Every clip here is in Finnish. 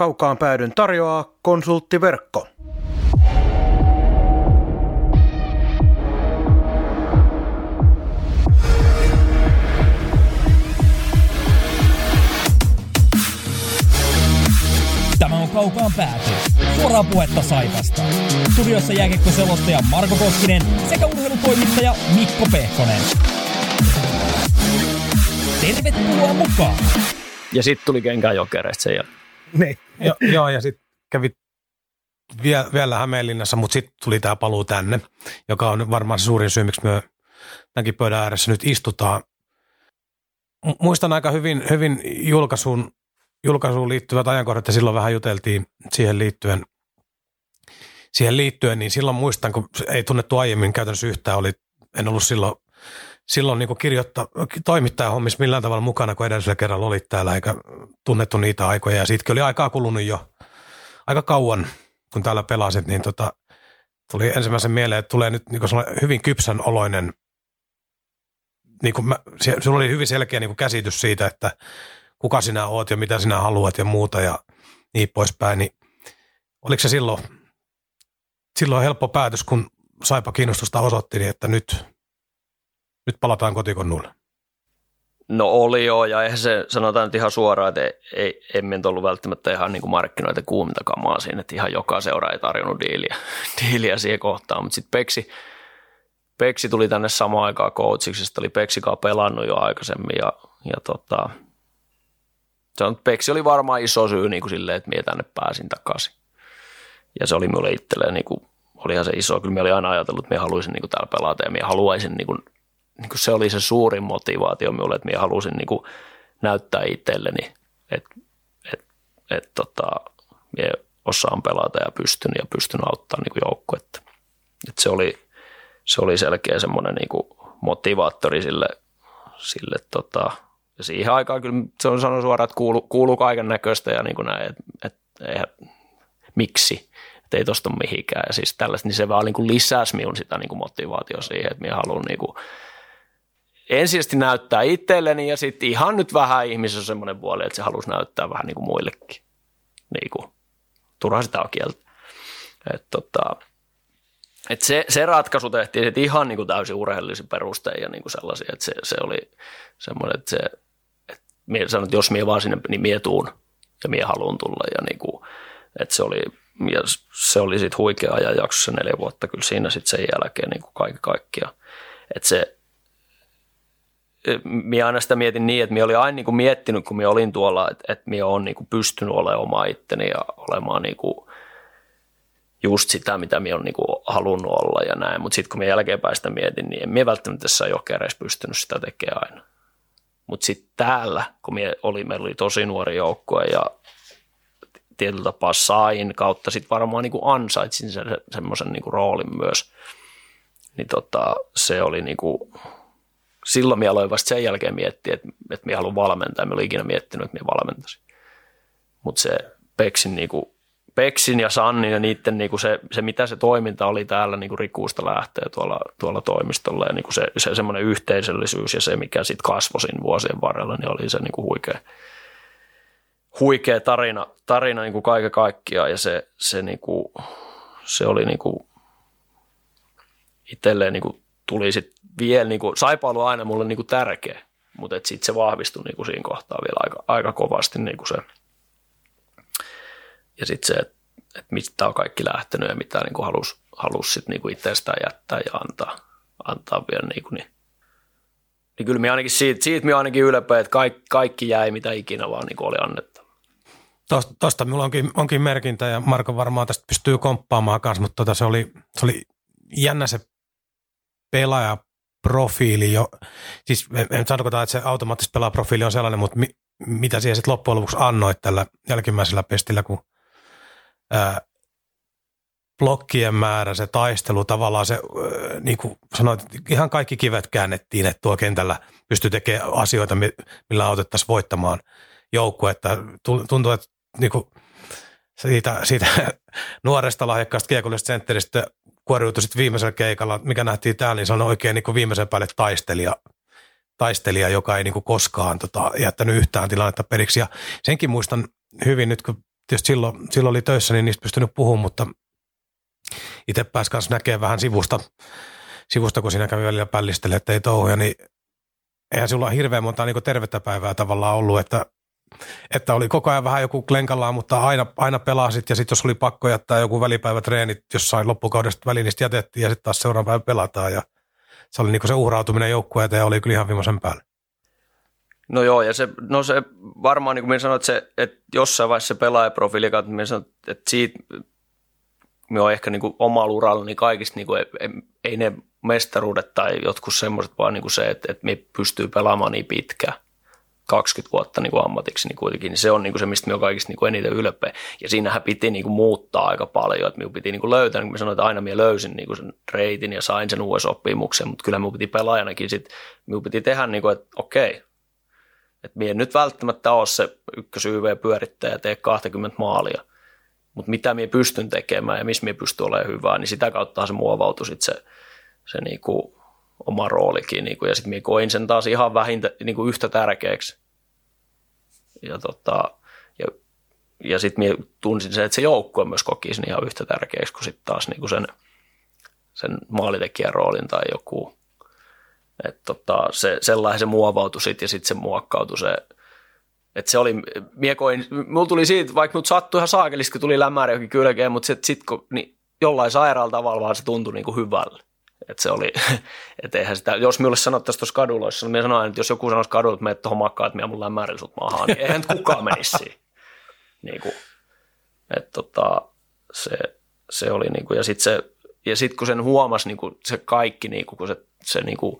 kaukaan päädyn tarjoaa konsulttiverkko. Tämä on Kaukaan pääty. Suoraa puhetta Saivasta. Studiossa jääkiekkoselostaja Marko Koskinen sekä urheilutoimittaja Mikko Pehkonen. Tervetuloa mukaan! Ja sitten tuli kenkään jokereista sen jälkeen. Niin, jo, joo, ja sitten kävi vielä, vielä Hämeenlinnassa, mutta sitten tuli tämä paluu tänne, joka on varmaan se suurin syy, miksi me tämänkin pöydän ääressä nyt istutaan. Muistan aika hyvin, hyvin julkaisuun, julkaisuun liittyvät ajankohdat, ja silloin vähän juteltiin siihen liittyen, siihen liittyen, niin silloin muistan, kun ei tunnettu aiemmin käytännössä yhtään, oli, en ollut silloin silloin niin kirjoittaa, toimittaja hommis millään tavalla mukana, kun edellisellä kerralla olit täällä, eikä tunnettu niitä aikoja. Ja siitäkin oli aikaa kulunut jo aika kauan, kun täällä pelasit, niin tota, tuli ensimmäisen mieleen, että tulee nyt niin hyvin kypsän oloinen, niin kuin mä, sulla oli hyvin selkeä niin käsitys siitä, että kuka sinä oot ja mitä sinä haluat ja muuta ja niin poispäin, niin oliko se silloin, silloin helppo päätös, kun Saipa kiinnostusta osoitti, niin että nyt – nyt palataan kotikonnuille. No oli joo, ja eihän se sanotaan nyt ihan suoraan, että ei, ei, emme ollut välttämättä ihan niin kuin markkinoita kuuminta kamaa siinä, että ihan joka seura ei tarjonnut diiliä, diiliä siihen kohtaan, mutta sitten Peksi, Peksi tuli tänne samaan aikaan coachiksi, oli Peksikaan pelannut jo aikaisemmin ja, ja tota, se on, Peksi oli varmaan iso syy niin kuin silleen, että minä tänne pääsin takaisin. Ja se oli minulle itselleen, niin kuin, olihan se iso, kyllä minä olin aina ajatellut, että minä haluaisin niin kuin täällä pelata ja minä haluaisin niin kuin niin kuin se oli se suurin motivaatio minulle, että minä halusin niin kuin näyttää itselleni, että et, et, tota, minä osaan pelata ja pystyn ja pystyn auttamaan niin joukkuetta. Et se, oli, se oli selkeä semmoinen niin kuin motivaattori sille, sille tota, ja siihen aikaan kyllä se on sanonut suoraan, että kuuluu, kuuluu kaiken näköistä ja niin kuin näin, että, että eihän, miksi, että ei tosta mihinkään. Ja siis tällaista, niin se vaan niin kuin lisäsi minun sitä niin kuin motivaatio siihen, että minä haluan niin kuin ensisijaisesti näyttää itselleni ja sitten ihan nyt vähän ihmisessä on semmoinen puoli, että se halusi näyttää vähän niin kuin muillekin. Niin kuin, turha sitä on kieltä. Et tota, et se, se, ratkaisu tehtiin sitten ihan niin kuin täysin urheillisin perustein ja niin kuin sellaisia, että se, se oli semmoinen, että se, että mie että jos mie vaan sinne, niin mie tuun ja mie haluan tulla ja niin kuin, että se oli, ja se oli sitten huikea ajanjakso se neljä vuotta kyllä siinä sitten sen jälkeen niin kuin kaikki kaikkia. Että se, minä aina sitä mietin niin, että minä olin aina niin kuin miettinyt, kun minä olin tuolla, että, että minä olen niin kuin pystynyt olemaan oma itteni ja olemaan niin kuin just sitä, mitä minä olen niin kuin halunnut olla ja näin. Mutta sitten kun minä jälkeenpäin sitä mietin, niin en minä välttämättä tässä jokereissa pystynyt sitä tekemään aina. Mutta sitten täällä, kun minä oli, meillä oli tosi nuori joukkue ja tietyllä tapaa sain kautta sitten varmaan niin kuin ansaitsin sen, semmoisen niin kuin roolin myös, niin tota, se oli niin kuin, silloin minä aloin vasta sen jälkeen miettiä, että, että minä haluan valmentaa. Minä olin ikinä miettinyt, että minä valmentaisin. Mutta se Peksin, niinku, Peksin ja Sannin ja niiden niinku se, se, mitä se toiminta oli täällä niinku Rikuusta lähtee tuolla, tuolla toimistolla ja niinku se, se semmoinen yhteisöllisyys ja se, mikä sitten kasvoi vuosien varrella, niin oli se niinku huikea, huikea tarina, tarina niinku kaiken kaikkiaan ja se, se, niinku, se oli niinku itselleen niinku tuli sitten vielä, niin kuin, Saipa on aina mulle niin kuin tärkeä, mutta sitten se vahvistui niin kuin siinä kohtaa vielä aika, aika kovasti niin kuin se. Ja sitten se, että et mistä on kaikki lähtenyt ja mitä niin halusi halus sit niin kuin itsestään jättää ja antaa, antaa vielä niin kuin, niin, niin kyllä minä ainakin siitä, siitä minä ainakin ylpeä, että kaikki, kaikki jäi mitä ikinä vaan niin kuin oli annettu. Tuosta minulla onkin, onkin merkintä ja Marko varmaan tästä pystyy komppaamaan kanssa, mutta tota se, oli, se oli jännä se pelaaja profiili jo, siis en tarkoita, että se automaattisesti pelaajaprofiili on sellainen, mutta mi, mitä siihen sitten loppujen lopuksi annoit tällä jälkimmäisellä pestillä, kun ää, blokkien määrä, se taistelu, tavallaan se, ää, niin kuin sanoit, ihan kaikki kivet käännettiin, että tuo kentällä pystyy tekemään asioita, millä autettaisiin voittamaan joukkuetta. Tuntuu, että niin kuin siitä, siitä nuoresta lahjakkaasta kiekollisesta sentteristä kuoriutui sitten viimeisellä keikalla, mikä nähtiin täällä, niin se on oikein niin viimeisen päälle taistelija, taistelija joka ei niin koskaan tota, jättänyt yhtään tilannetta periksi. Ja senkin muistan hyvin nyt, kun tietysti silloin, silloin oli töissä, niin niistä pystynyt puhumaan, mutta itse pääsi kanssa näkemään vähän sivusta, sivusta, kun siinä kävi välillä pällistele, että ei touhuja, niin eihän sulla hirveän monta niin tervettä päivää tavallaan ollut, että, että oli koko ajan vähän joku klenkallaan, mutta aina, aina pelasit ja sitten jos oli pakko jättää joku välipäivätreenit jossain loppukaudesta väliin, niin jätettiin ja sitten taas seuraavan päivän pelataan ja se oli niin se uhrautuminen joukkueeseen ja oli kyllä ihan viimeisen päälle. No joo, ja se, no se varmaan niin kuin minä sanoin, että, se, että jossain vaiheessa se pelaajaprofiili, että minä sanoin, että siitä me on ehkä niin kuin omalla uralla, niin kaikista niin kuin, ei, ei ne mestaruudet tai jotkut semmoiset, vaan niin kuin se, että, että me pystyy pelaamaan niin pitkään. 20 vuotta niin kuin ammatiksi niin kuitenkin, niin se on niin kuin se, mistä me on kaikista niin kuin eniten ylpeä. Ja siinähän piti niin kuin muuttaa aika paljon, että minun piti niin kuin löytää, niin kuin sanoin, että aina minä löysin niin kuin sen reitin ja sain sen uuden sopimuksen, mutta kyllä minun piti pelaajanakin sitten, minun piti tehdä niin kuin, että okei, että minä nyt välttämättä ole se ykkös YV-pyörittäjä ja tee 20 maalia, mutta mitä minä pystyn tekemään ja missä minä pystyn olemaan hyvää, niin sitä kautta se muovautui sitten se, se niin kuin oma roolikin. Niin kuin, ja sitten minä koin sen taas ihan vähintä niin kuin yhtä tärkeäksi. Ja, tota, ja, ja sitten tunsin sen, että se joukkue myös koki sen ihan yhtä tärkeäksi kuin sitten taas niin kuin sen, sen maalitekijän roolin tai joku. Että tota, se, sellainen se muovautui sitten ja sitten se muokkautui se, että se oli, mie koin, mulla tuli siitä, vaikka mut sattui ihan saakelisti, kun tuli lämmäri jokin kylkeen, mutta sitten sit, kun, niin jollain sairaalla tavalla vaan se tuntui niin kuin hyvälle. Että se oli, et eihän sitä, jos minulle sanottaisiin tuossa kadulla, jos minä sanoin, että jos joku sanoisi kadulla, että menet tuohon makkaan, että minä mun lämmärillä sut maahan, niin eihän kukaan menisi siihen. Niin kuin, että tota, se, se oli niin kuin, ja sitten se, ja sit kun sen huomasi niin kuin se kaikki, niin kuin, kun se, se niin kuin,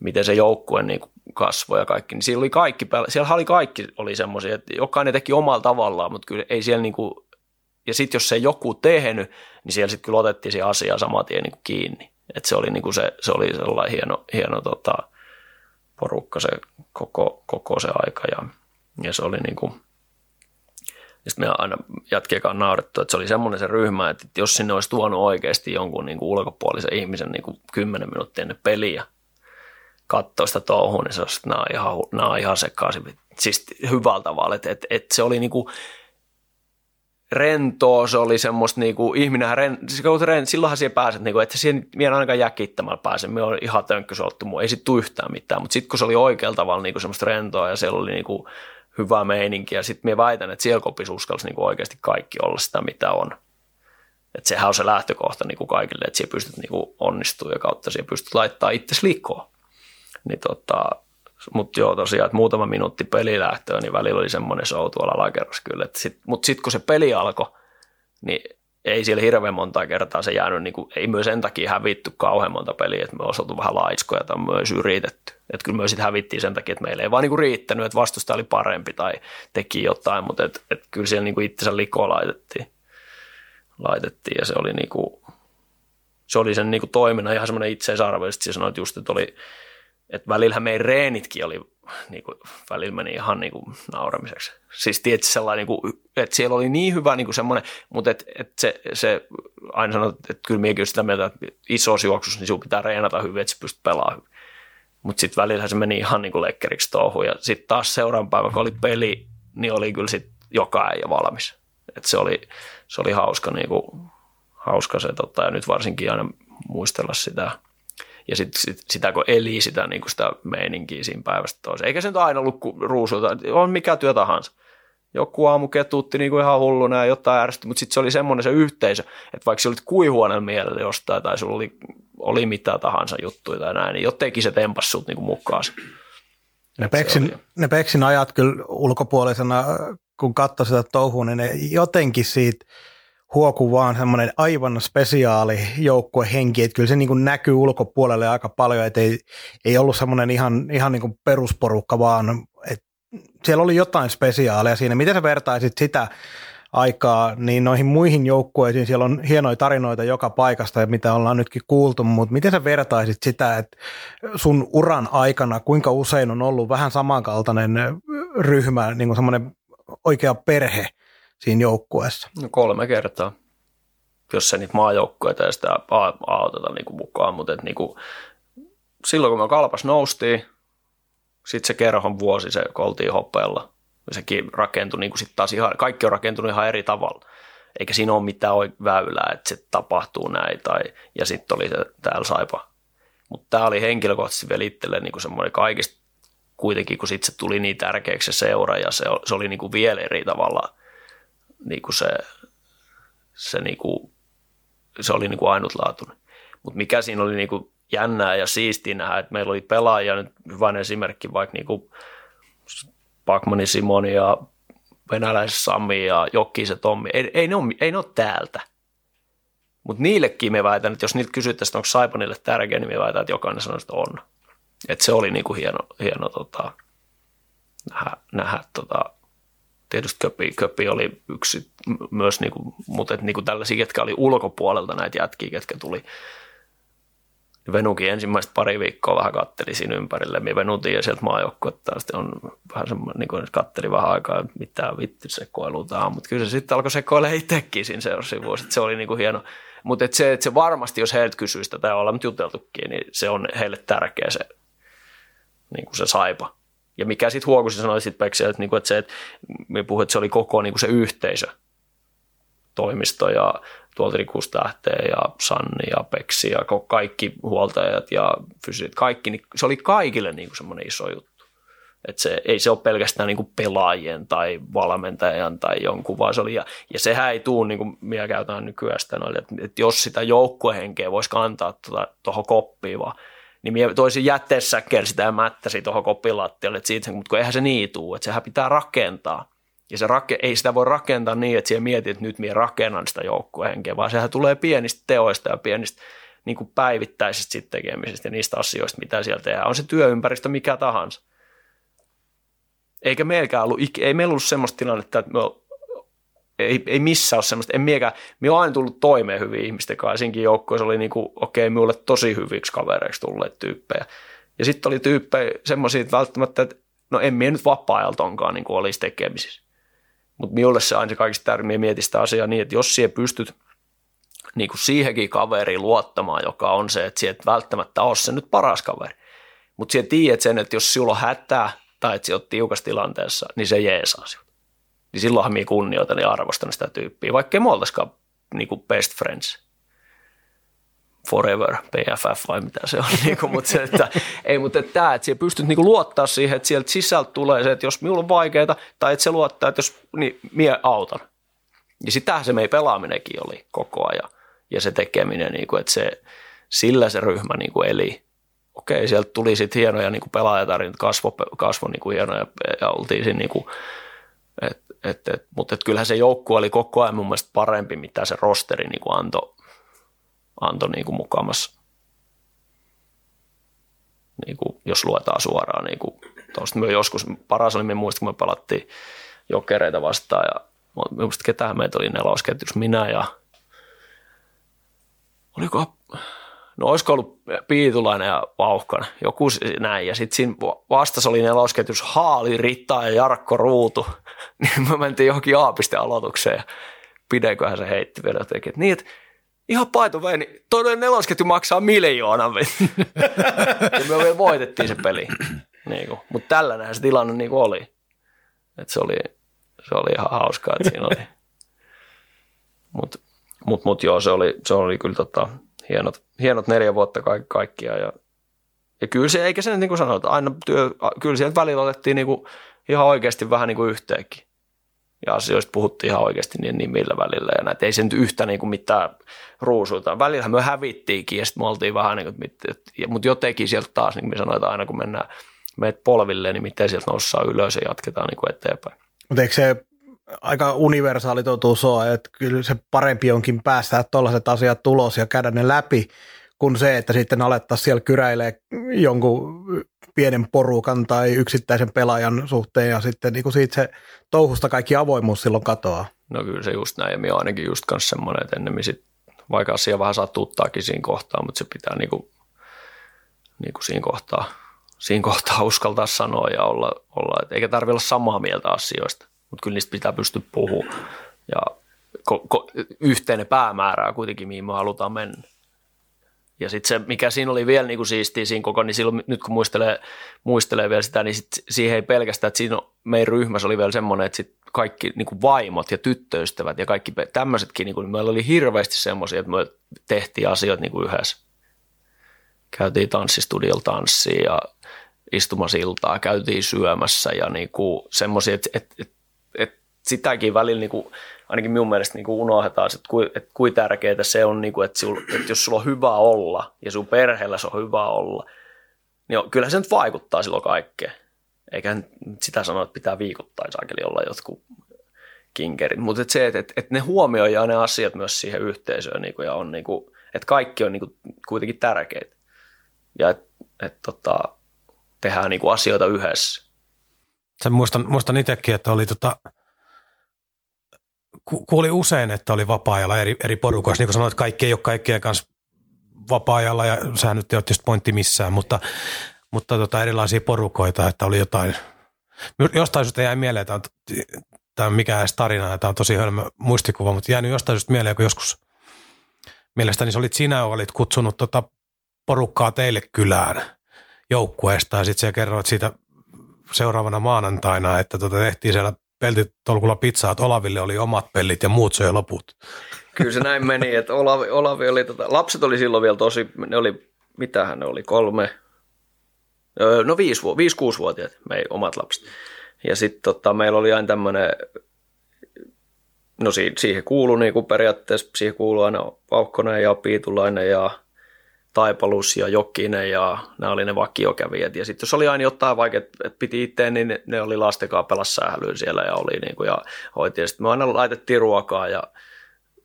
miten se joukkue niin kasvoi ja kaikki, niin siellä oli kaikki, siellä oli kaikki oli semmoisia, että jokainen teki omalla tavallaan, mutta kyllä ei siellä niin kuin, ja sitten jos se joku tehnyt, niin siellä sitten kyllä otettiin se asia saman tien niin kiinni. Että se oli, niin kuin se, se oli sellainen hieno, hieno tota, porukka se koko, koko se aika ja, ja se oli niin kuin, ja sitten me aina jatkien kanssa naurettu, että se oli semmoinen se ryhmä, että jos sinne olisi tuonut oikeasti jonkun niin kuin ulkopuolisen ihmisen niin kuin 10 minuuttia ennen peliä, katsoo sitä touhua, niin se on, että nämä on ihan, nämä on ihan sekaisin. Siis hyvällä tavalla, että, että, että se oli niinku rentoa, se oli semmoista niinku, ihminenhän, ren, siis ren, silloinhan siihen pääset, niinku, että siihen vielä ainakaan jäkittämällä pääse, me on ihan tönkkösolttu muu, ei sit yhtään mitään, mutta sitten kun se oli oikealla tavalla niinku semmoista rentoa ja siellä oli niinku hyvää meininkiä, sitten me väitän, että siellä kopissa uskalsi niinku oikeasti kaikki olla sitä, mitä on. Että sehän on se lähtökohta niinku kaikille, että siellä pystyt niinku onnistumaan ja kautta siellä pystyt laittaa itse likoon. Niin tota, mutta joo tosiaan, että muutama minuutti pelilähtöön, niin välillä oli semmoinen show tuolla alakerrassa kyllä. Sit, mutta sitten kun se peli alkoi, niin ei siellä hirveän monta kertaa se jäänyt, niin kuin, ei myös sen takia hävitty kauhean monta peliä, että me olisi oltu vähän laiskoja tai myös yritetty. Että kyllä me sitten hävittiin sen takia, että meillä ei vaan niin kuin riittänyt, että vastusta oli parempi tai teki jotain, mutta et, et kyllä siellä niin kuin itsensä likoa laitettiin. laitettiin ja se oli, niin kuin, se oli sen niin kuin toiminnan ihan semmoinen itseisarvo. Sitten sanoit just, että oli että välillä meidän reenitkin oli, niin kuin, välillä meni ihan niin kuin nauramiseksi. Siis tietysti sellainen, niin kuin, että siellä oli niin hyvä niin kuin semmoinen, mutta et, et se, se, aina sanoo, että kyllä minäkin sitä mieltä, että isossa juoksussa niin sinun pitää reenata hyvin, että sä pystyt pelaamaan hyvin. Mutta sitten välillä se meni ihan niin kuin lekkeriksi touhuun. Ja sitten taas seuraavan päivän, kun oli peli, niin oli kyllä sitten joka äijä valmis. Et se, oli, se oli hauska, niin kuin, hauska se, tota, ja nyt varsinkin aina muistella sitä – ja sit, sit, sitä kun eli sitä, niin kuin sitä meininkiä siinä päivästä toiseen. Eikä se nyt aina ollut ruusulta, on mikä työ tahansa. Joku aamu ketuutti niin kuin ihan hulluna ja jotain ärsytti, mutta sitten se oli semmoinen se yhteisö, että vaikka se olit kuihuoneen mielellä jostain tai sulla oli, oli mitä tahansa juttuja tai näin, niin jotenkin se tempas sut niin mukaan. Ne Peksin, ne Peksin ajat kyllä ulkopuolisena, kun katsoi sitä touhua, niin ne jotenkin siitä – huoku vaan semmoinen aivan spesiaali joukkuehenki, että kyllä se niin kuin näkyy ulkopuolelle aika paljon, että ei, ei ollut semmoinen ihan, ihan niin kuin perusporukka, vaan että siellä oli jotain spesiaalia siinä. Miten sä vertaisit sitä aikaa niin noihin muihin joukkueisiin, siellä on hienoja tarinoita joka paikasta, mitä ollaan nytkin kuultu, mutta miten sä vertaisit sitä, että sun uran aikana, kuinka usein on ollut vähän samankaltainen ryhmä, niin kuin semmoinen oikea perhe, siinä joukkueessa? No kolme kertaa, jos se niitä maajoukkueita ja sitä auteta niin kuin mukaan, mutta et niin kuin, silloin kun me kalpas noustiin, sitten se kerhon vuosi, se kun oltiin hopeella, Sekin rakentui niin kuin sit taas ihan, kaikki on rakentunut ihan eri tavalla. Eikä siinä ole mitään väylää, että se tapahtuu näin. Tai, ja sitten oli se täällä saipa. Mutta tämä oli henkilökohtaisesti vielä itselle niin semmoinen kaikista kuitenkin, kun sitten se tuli niin tärkeäksi se seura ja se, se oli niin kuin vielä eri tavalla niin kuin se, se, niin kuin, se oli niin kuin ainutlaatuinen. Mutta mikä siinä oli niin kuin jännää ja siistiä nähdä, että meillä oli pelaajia, nyt hyvä esimerkki vaikka niin kuin Pakmani Simoni ja venäläis Sami ja Jokki se Tommi, ei, ei, ne ole, ei ne ole täältä. Mutta niillekin me väitän, että jos niiltä kysyttäisiin, onko Saipanille tärkeä, niin me väitän, että jokainen sanoo, että on. Et se oli niinku hieno, hieno tota, nähdä, nähdä tota, tietysti Köpi, Köpi oli yksi myös, niinku, mutta et niinku tällaisia, ketkä oli ulkopuolelta näitä jätkiä, ketkä tuli Venukin ensimmäistä pari viikkoa vähän katteli siinä ympärille. Me Venutin ja sieltä maajoukkuetta on vähän semmoinen, niin kuin katteli vähän aikaa, että mitään vittu sekoilutaan. Mutta kyllä se sitten alkoi sekoilla itsekin siinä seuraavassa vuosi. Se oli niin kuin hieno. Mutta et se, et se varmasti, jos heiltä kysyisi tätä ollaan juteltukin, niin se on heille tärkeä se, niin kuin se saipa. Ja mikä sitten huokusi sanoi sitten Peksiä, että, niin kuin, että se, että me puhuin, että se oli koko niin kuin se yhteisö, toimisto ja tuolta Rikus Tähteen ja Sanni ja Peksi ja kaikki huoltajat ja fysiit, kaikki, niin se oli kaikille niin kuin semmoinen iso juttu. Että se, ei se ole pelkästään niin kuin pelaajien tai valmentajan tai jonkun, vaan se oli, ja, ja sehän ei tule, niin kuin minä käytän nykyään sitä, että, että jos sitä joukkuehenkeä voisi kantaa tuohon tuota, koppiin vaan, niin minä toisin jätteessäkin sitä mättäsi tuohon koppilattialle, että siitä, mutta kun eihän se niin tuu, että sehän pitää rakentaa. Ja se rake, ei sitä voi rakentaa niin, että siellä mietit, että nyt minä rakennan sitä joukkuehenkeä, vaan sehän tulee pienistä teoista ja pienistä niin kuin päivittäisistä sit tekemisistä ja niistä asioista, mitä siellä tehdään. On se työympäristö mikä tahansa. Eikä meilläkään ollut, ei meillä ollut semmoista tilannetta, että me ei, ei missään ole semmoista, en miekään, me on aina tullut toimeen hyvin ihmisten kanssa, siinkin joukkoissa oli niin kuin, okei, okay, minulle tosi hyviksi kavereiksi tulleet tyyppejä. Ja sitten oli tyyppejä semmoisia, että välttämättä, että no en minä nyt vapaa-ajalta onkaan niin olisi tekemisissä. Mutta minulle se aina se kaikista tärkein mieti sitä asiaa niin, että jos siihen pystyt niin kuin siihenkin kaveriin luottamaan, joka on se, että sieltä välttämättä ole se nyt paras kaveri. Mutta siellä tiedät sen, että jos sinulla on hätää tai että sinä olet tiukassa tilanteessa, niin se jeesaa sinut. Niin silloinhan minä kunnioitan ja arvostan sitä tyyppiä, vaikka ei me oltaisikaan niin kuin best friends – forever, PFF vai mitä se on, niin kuin, mutta se, että, ei, mutta että tämä, että pystyt niin kuin luottaa siihen, että sieltä sisältä tulee se, että jos minulla on vaikeaa, tai että se luottaa, että jos, niin mie autan. Ja sitähän se meidän pelaaminenkin oli koko ajan, ja se tekeminen, niin kuin, että se, sillä se ryhmä niin kuin eli. Okei, sieltä tuli sitten hienoja niin pelaajatarinoita, kasvo, kasvo niin kuin hienoja, ja oltiin siinä niin kuin, et, et, et, mutta et kyllähän se joukkue oli koko ajan mun mielestä parempi, mitä se rosteri niin kuin antoi antoi niin kuin mukamas, niin kuin, jos luetaan suoraan. Niin kuin, me joskus, paras oli, me muistin, kun me palattiin jokereita vastaan ja minusta ketään meitä oli nelosketjus, minä ja oliko, no olisiko ollut Piitulainen ja Vauhkan, joku näin. Ja sitten siinä vastassa oli nelosketjus Haali, Ritta ja Jarkko Ruutu. Niin me mentiin johonkin Aapisten aloitukseen ja pideköhän se heitti vielä jotenkin. Niin, että ihan paito vei, niin toinen nelosketju maksaa miljoonan. ja me vielä voitettiin se peli. Niin Mutta tällainen se tilanne niin oli. Et se, oli. Se oli ihan hauskaa, että siinä oli. Mutta mut, mut joo, se oli, se oli kyllä tota, hienot, hienot neljä vuotta kaikki, kaikkia. Ja, ja kyllä se, eikä se niin kuin sanota, aina työ, kyllä sieltä välillä otettiin niin kuin, ihan oikeasti vähän niin kuin yhteenkin ja asioista puhuttiin ihan oikeasti niin, niin millä välillä. Ja näitä ei se nyt yhtä niin kuin mitään ruusuita. Välillä me hävittiinkin ja sitten me oltiin vähän niin kuin, mutta jotenkin sieltä taas, niin kuin me sanotaan aina kun mennään meitä polville, niin miten sieltä noussaa ylös ja jatketaan niin kuin eteenpäin. Mutta eikö se aika universaali totuus ole, että kyllä se parempi onkin päästää tuollaiset asiat tulos ja käydä ne läpi, kuin se, että sitten alettaisiin siellä kyräilee jonkun pienen porukan tai yksittäisen pelaajan suhteen ja sitten niin kuin siitä se touhusta kaikki avoimuus silloin katoaa. No kyllä se just näin ja minä ainakin just kanssa semmoinen, että ennemmin sit, vaikka asia vähän sattuuttaakin siinä kohtaa, mutta se pitää niin kuin, niin kuin siinä kohtaa siinä kohtaa uskaltaa sanoa ja olla, olla eikä tarvitse olla samaa mieltä asioista, mutta kyllä niistä pitää pystyä puhumaan ja ko, ko, yhteinen päämäärää kuitenkin, mihin me halutaan mennä. Ja sitten se, mikä siinä oli vielä niin kuin siistiä siinä koko, niin silloin, nyt kun muistelee, muistelee vielä sitä, niin sit siihen ei pelkästään, että siinä meidän ryhmässä oli vielä semmoinen, että sit kaikki niin kuin vaimot ja tyttöystävät ja kaikki tämmöisetkin, niin kuin, meillä oli hirveästi semmoisia, että me tehtiin asioita niin kuin yhdessä. Käytiin tanssistudiolla tanssia ja istumasiltaa, käytiin syömässä ja niin kuin semmoisia, että, että, että sitäkin välillä niin kuin, ainakin minun mielestä niin kuin unohdetaan, että kuin, että kuin tärkeää se on, niin kuin, että, sul, että jos sulla on hyvä olla ja sun perheellä se on hyvä olla, niin kyllä se nyt vaikuttaa silloin kaikkeen. Eikä sitä sano, että pitää viikoittain saakeli olla jotkut kinkerit, mutta että se, että, että, että ne huomioi ne asiat myös siihen yhteisöön niin kuin, ja on niin kuin, että kaikki on niin kuin, kuitenkin tärkeitä. Ja että, että tota, tehdään niin kuin asioita yhdessä. Sen muistan, muistan itsekin, että oli tota, kuuli usein, että oli vapaa-ajalla eri, eri porukoissa. Niin kuin sanoit, kaikki ei ole kaikkien kanssa vapaa-ajalla ja sehän nyt ei ole tietysti pointti missään, mutta, mutta tota, erilaisia porukoita, että oli jotain. Jostain syystä jäi mieleen, että tämä on mikään edes tarina, tämä on tosi hölmö muistikuva, mutta jäänyt jostain syystä mieleen, kun joskus mielestäni se olit sinä, olit kutsunut tota porukkaa teille kylään joukkueesta ja sitten sä kerroit siitä seuraavana maanantaina, että tota tehtiin siellä peltitolkulla pizzaa, että Olaville oli omat pellit ja muut söi loput. Kyllä se näin meni, että Olavi, Olavi oli, tota, lapset oli silloin vielä tosi, ne oli, mitähän ne oli, kolme, no viisi, viisi kuusi-vuotiaat, meidän omat lapset. Ja sitten tota, meillä oli aina tämmöinen, no siihen kuului niin kuin periaatteessa, siihen kuului aina Paukkonen ja Piitulainen ja Taipalus ja Jokinen ja nämä oli ne vakiokävijät. Ja sitten jos oli aina jotain vaikea, että piti itse, niin ne oli lastenkaan pelas sählyyn siellä ja oli niin kuin, ja hoiti. sitten me aina laitettiin ruokaa ja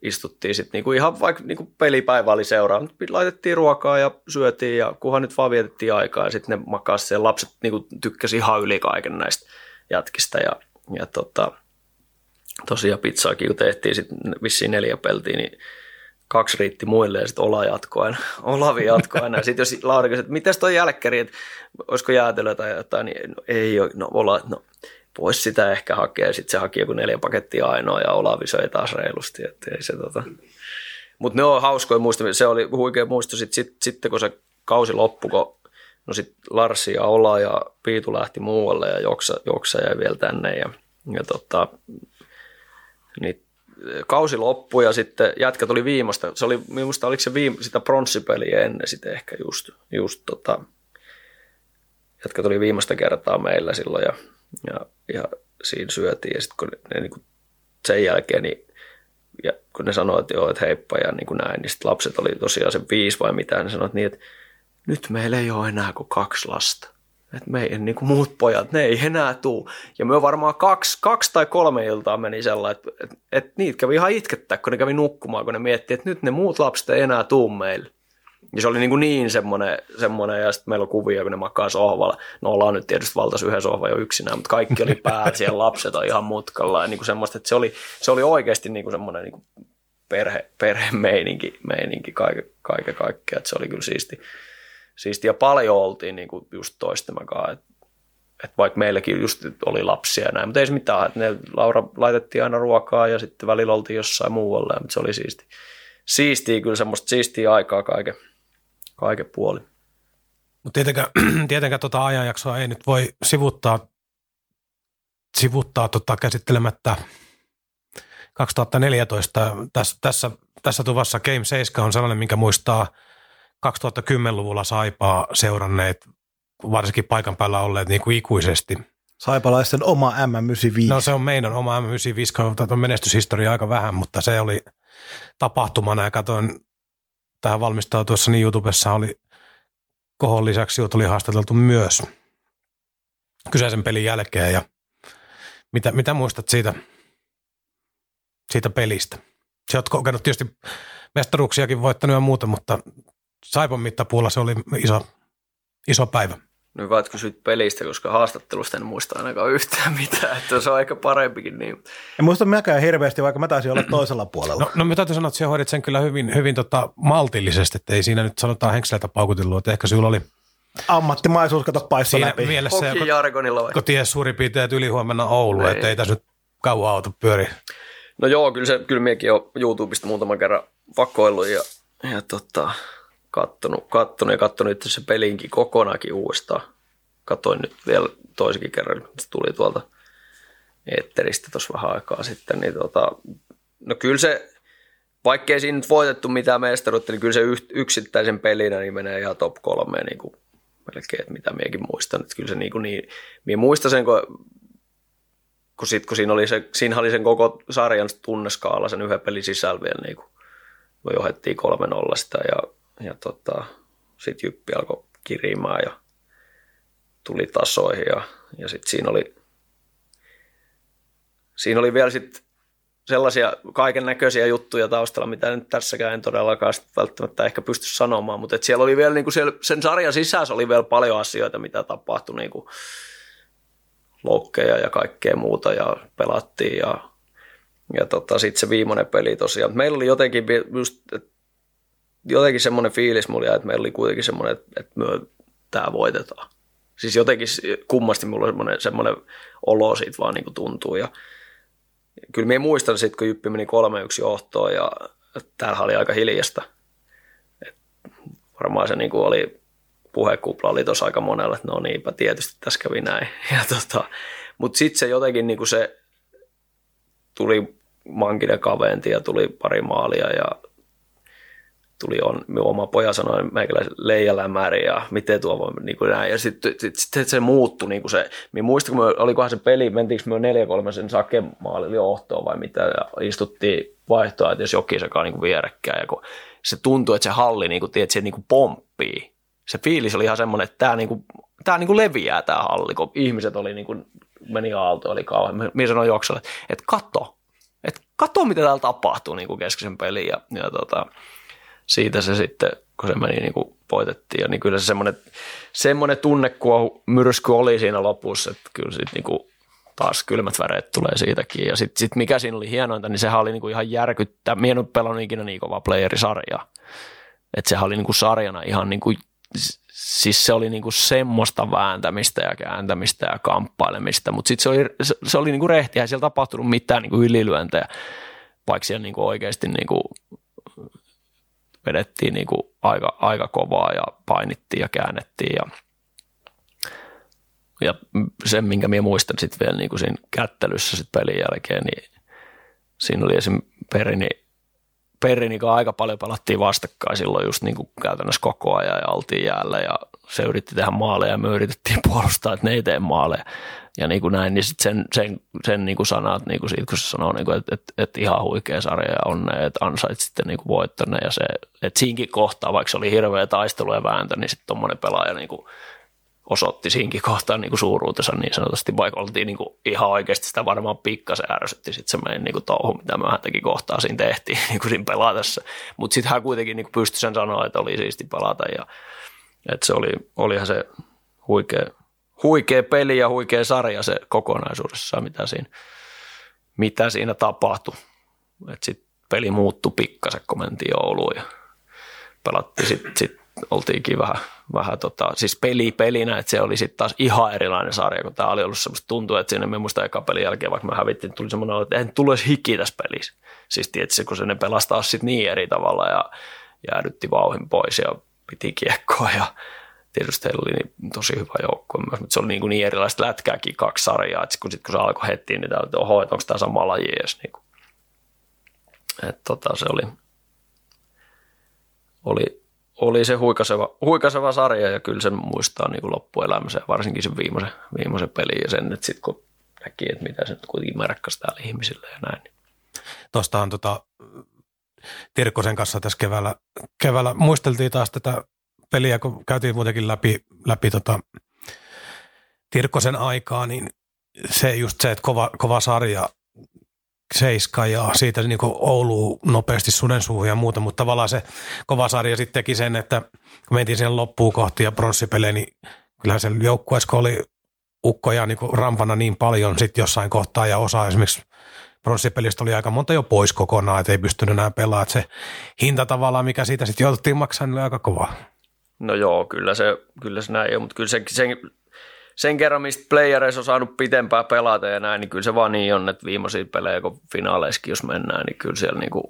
istuttiin sitten niin kuin ihan vaikka niin kuin pelipäivä oli seuraa, laitettiin ruokaa ja syötiin ja kunhan nyt vaan vietettiin aikaa ja sitten ne makasi siellä, lapset niin kuin tykkäsi ihan yli kaiken näistä jätkistä ja, ja tota, tosiaan pizzaakin kun tehtiin sitten vissiin neljä peltiä, niin kaksi riitti muille ja sitten Ola jatkoi aina, Olavi jatkoi aina. Sitten jos Lauri kysyi, että miten toi jälkkäri, että olisiko jäätelöä tai jotain, niin no, ei ole, no Ola, no voisi sitä ehkä hakea. Sitten se haki joku neljä pakettia ainoa ja Olavi söi taas reilusti, että ei se tota. Mutta ne on hauskoja muistamia. Se oli huikea muisto sitten, sit, sitten kun se kausi loppui, kun no sitten Larsi ja Ola ja Piitu lähti muualle ja Joksa, Joksa jäi vielä tänne ja, ja tota, niin kausi loppui ja sitten jätkä tuli viimeistä. Se oli, minusta oliko se viime, sitä pronssipeliä ennen sitten ehkä just, just tota, jätkä tuli viimeistä kertaa meillä silloin ja, ja, ja siinä syötiin ja sitten kun ne, ne niin kuin sen jälkeen niin ja kun ne sanoivat, että joo, että heippa ja niin kuin näin, niin sitten lapset oli tosiaan se viisi vai mitä, ne sanoivat niin, että nyt meillä ei ole enää kuin kaksi lasta että meidän niin kuin muut pojat, ne ei enää tuu. Ja me varmaan kaksi, kaksi tai kolme iltaa meni sellainen, että, että, että niitä kävi ihan itkettää, kun ne kävi nukkumaan, kun ne miettii, että nyt ne muut lapset ei enää tuu meille. Ja se oli niin, kuin niin semmoinen, semmoinen, ja sitten meillä on kuvia, kun ne makaa sohvalla. No ollaan nyt tietysti valtaisi yhden sohvan jo yksinään, mutta kaikki oli päällä, siellä lapset on ihan mutkalla. Ja niin kuin semmoista, että se oli, se oli oikeasti niin kuin semmoinen niin kuin perhe, perhemeininki meininki kaiken, kaiken kaikkea, että se oli kyllä siisti siistiä paljon oltiin niin kuin just toistemme kanssa. että et vaikka meilläkin just oli lapsia ja näin, mutta ei se mitään, ne Laura laitettiin aina ruokaa ja sitten välillä oltiin jossain muualla, mutta se oli siisti. Siistiä kyllä semmoista siistiä aikaa kaiken, kaiken puoli. Mutta tietenkään, tietenkään tota ajanjaksoa ei nyt voi sivuttaa, sivuttaa tota käsittelemättä 2014. Tässä, tässä, tässä tuvassa Game 7 on sellainen, minkä muistaa – 2010-luvulla Saipaa seuranneet, varsinkin paikan päällä olleet niin kuin ikuisesti. Saipalaisten oma M95. No se on meidän oma M95, on menestyshistoria aika vähän, mutta se oli tapahtumana ja katsoin tähän valmistautuessa, niin YouTubessa oli kohon lisäksi oli haastateltu myös kyseisen pelin jälkeen ja mitä, mitä muistat siitä, siitä pelistä? Sä oot kokenut tietysti mestaruuksiakin voittanut ja muuta, mutta Saipon mittapuulla se oli iso, iso päivä. No hyvä, että kysyt pelistä, koska haastattelusta en muista ainakaan yhtään mitään, että se on aika parempikin. Niin. En muista mäkään hirveästi, vaikka mä taisin olla toisella puolella. No, no mä täytyy sanoa, että sinä hoidit sen kyllä hyvin, hyvin tota, maltillisesti, että ei siinä nyt sanotaan henkseleitä paukutellut, että ehkä sinulla oli ammattimaisuus, kato paissa läpi. Mielessä, Hoki jargonilla vai? Kun ties suurin piirtein, että ylihuomenna Oulu, että ei tässä nyt kauan auto pyöri. No joo, kyllä, se, kyllä minäkin olen YouTubesta muutaman kerran vakoillut ja, ja tota, kattonut, kattonut ja kattonut itse se pelinkin kokonaankin uudestaan. Katoin nyt vielä toisikin kerran, se tuli tuolta Etteristä tuossa vähän aikaa sitten, niin tota, no kyllä se, vaikkei siinä nyt voitettu mitään mestaruutta, niin kyllä se yksittäisen pelinä niin menee ihan top kolmeen niin kuin melkein, että mitä miekin muistan. Että kyllä se niin, kuin niin minä muistan sen, kun, kun, sit, kun siinä, oli se, siinä oli sen koko sarjan tunneskaala sen yhden pelin sisällä vielä, niin kuin, me johdettiin kolme nollasta ja, ja tota, sitten Jyppi alkoi kirimään ja tuli tasoihin ja, ja sitten siinä oli, siinä oli vielä sitten sellaisia kaiken näköisiä juttuja taustalla, mitä nyt tässäkään en todellakaan välttämättä ehkä pysty sanomaan, mutta et siellä oli vielä niin kuin siellä, sen sarjan sisässä oli vielä paljon asioita, mitä tapahtui, niin kuin loukkeja ja kaikkea muuta ja pelattiin ja, ja tota, sitten se viimeinen peli tosiaan. Meillä oli jotenkin just, jotenkin semmoinen fiilis mulla, että meillä oli kuitenkin semmoinen, että, me tämä voitetaan. Siis jotenkin kummasti mulla oli semmoinen, semmoinen olo siitä vaan niin kuin tuntuu ja kyllä minä muistan sitten, kun Jyppi meni 3-1 johtoon ja täällä oli aika hiljasta. Et varmaan se niin kuin oli, puhekupla oli tuossa aika monella, että no niinpä tietysti tässä kävi näin. Ja tota, Mutta sitten se jotenkin niin kuin se tuli mankinen kaventi ja tuli pari maalia ja tuli on, oma poja sanoi meikäläisen leijalämäri ja miten tuo voi niin kuin näin. Ja sitten sit, sit se muuttui niin kuin se, minä muistan, kun me, olikohan se peli, mentiinkö me 4-3 sen sakemaalille johtoon vai mitä, ja istuttiin vaihtoa, että jos jokisekaan niin kuin ja kun se tuntui, että se halli niin kuin, tiedät, se niin kuin pomppii. Se fiilis oli ihan semmoinen, että tämä, niin kuin, tämä niin kuin leviää tämä halli, kun ihmiset oli niin kuin, meni aalto, oli kauhean. Minä sanoin Joksalle, että kato, että kato mitä täällä tapahtuu niin kuin keskeisen pelin. Ja, ja tota, siitä se sitten, kun se meni niin kuin voitettiin. Ja niin kyllä se semmoinen, semmoinen tunnekuohu, myrsky oli siinä lopussa, että kyllä sitten niin kuin taas kylmät väreet tulee siitäkin. Ja sitten sit mikä siinä oli hienointa, niin sehän oli niin kuin ihan järkyttä. Mie en pelannut ikinä niin kovaa playerisarjaa. Että sehän oli niin kuin sarjana ihan niin kuin, siis se oli niin kuin semmoista vääntämistä ja kääntämistä ja kamppailemista, mutta sitten se oli, se, se oli niin kuin rehtiä, ei siellä tapahtunut mitään niin kuin ylilyöntejä, vaikka siellä niin kuin oikeasti niin kuin vedettiin niin kuin aika, aika kovaa ja painittiin ja käännettiin ja, ja sen, minkä minä muistan sitten vielä niin kuin siinä kättelyssä sit pelin jälkeen, niin siinä oli esim. Perini, Perini, aika paljon pelattiin vastakkain silloin just niin kuin käytännössä koko ajan ja oltiin jäällä ja se yritti tehdä maaleja ja me yritettiin puolustaa, että ne ei tee maaleja ja niin kuin näin, niin sit sen, sen, sen niin kuin sanat niin kuin siitä, kun se sanoo, niin kuin, että, että, että ihan huikea sarja ja onne, että ansait sitten niin voittanne ja se, että siinkin kohtaa, vaikka se oli hirveä taistelu ja vääntö, niin sitten tuommoinen pelaaja niin kuin osoitti siinkin kohtaa niin kuin suuruutensa niin sanotusti, vaikka oltiin niin kuin ihan oikeasti sitä varmaan pikkasen ärsytti sitten se meidän niin kuin touhu, mitä me teki kohtaa siinä tehtiin niin kuin siinä pelatessa. Mutta sitten hän kuitenkin niin kuin pystyi sen sanoa, että oli siisti pelata ja että se oli, olihan se huikea, huikea peli ja huikea sarja se kokonaisuudessaan, mitä siinä, mitä siinä tapahtui. Sitten peli muuttui pikkasen, kun mentiin Ouluun ja pelattiin sitten sit oltiinkin vähän, vähän tota, siis peli pelinä, että se oli sitten taas ihan erilainen sarja, kun tämä oli ollut semmoista tuntuu, että siinä me muista eka pelin jälkeen, vaikka me hävittiin, tuli semmoinen, että eihän tullut edes hiki tässä pelissä. Siis tietysti, kun se ne pelastaa sitten niin eri tavalla ja jäädytti vauhin pois ja piti kiekkoa ja tietysti heillä oli niin tosi hyvä joukkue myös, mutta se oli niin, kuin niin erilaista lätkääkin kaksi sarjaa, että kun, sit, kun se alkoi heti, niin tämä oho, että onko tämä sama laji edes. Niin kuin. Et tota, se oli, oli, oli se huikaseva, huikaseva sarja ja kyllä sen muistaa niin kuin loppuelämänsä varsinkin sen viimeisen, viimeisen pelin ja sen, että sitten kun näki, että mitä se kuitenkin merkkasi täällä ihmisille ja näin. Niin. Tuosta on tota, Tirkkosen kanssa tässä keväällä, keväällä muisteltiin taas tätä peliä, kun käytiin muutenkin läpi, läpi tota Tirkkosen aikaa, niin se just se, että kova, kova sarja, seiska ja siitä niin Oulu nopeasti sudensuuhun ja muuta, mutta tavallaan se kova sarja sitten teki sen, että kun mentiin siihen loppuun kohti ja pronssipelejä, niin kyllähän se joukkueessa, oli ukkoja niin rampana niin paljon sitten jossain kohtaa ja osa esimerkiksi pronssipelistä oli aika monta jo pois kokonaan, että ei pystynyt enää pelaamaan. Se hinta tavallaan, mikä siitä sitten joututtiin maksamaan, niin oli aika kova. No joo, kyllä se, kyllä se näin on, mutta kyllä se, sen, sen kerran, mistä playereissa on saanut pitempää pelata ja näin, niin kyllä se vaan niin on, että viimeisiä pelejä, kun finaaleissakin jos mennään, niin kyllä siellä niin kuin,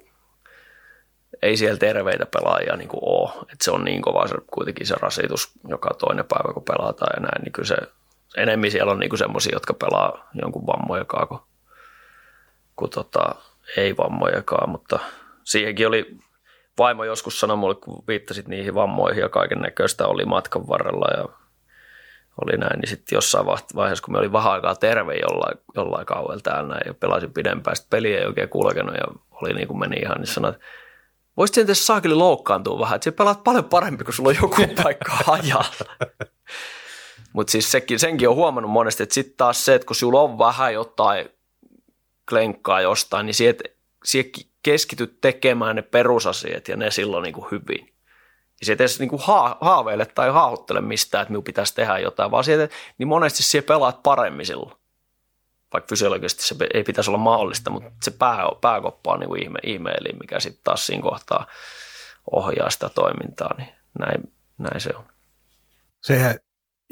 ei siellä terveitä pelaajia niin ole. Et se on niin kova se, kuitenkin se rasitus joka toinen päivä, kun pelataan ja näin. Niin kyllä se, enemmän siellä on niin semmoisia, jotka pelaa jonkun vammojakaan kuin, kuin tota, ei vammojakaan, mutta siihenkin oli vaimo joskus sanoi mulle, kun viittasit niihin vammoihin ja kaiken näköistä oli matkan varrella ja oli näin, niin sitten jossain vaiheessa, kun me oli vähän aikaa terve jollain, jollain kauella täällä ja pelasin pidempään, sitten peli ei oikein kulkenut ja oli niin kuin meni ihan, niin sanoi, että voisit sen tässä saakeli loukkaantua vähän, että pelaat paljon parempi, kun sulla on joku paikka ajalla. Mutta siis sekin, senkin on huomannut monesti, että sitten taas se, että kun sulla on vähän jotain klenkkaa jostain, niin siihen, keskityt tekemään ne perusasiat ja ne silloin niin kuin hyvin. Ja se ei edes niin kuin haaveile tai haahuttele mistään, että minun pitäisi tehdä jotain, vaan sieltä, niin monesti siellä pelaat paremmin silloin. Vaikka fysiologisesti se ei pitäisi olla mahdollista, mutta se pää, pääkoppa on niin kuin ihme, ihmeeli, mikä sitten taas siinä kohtaa ohjaa sitä toimintaa, niin näin, näin se on. Se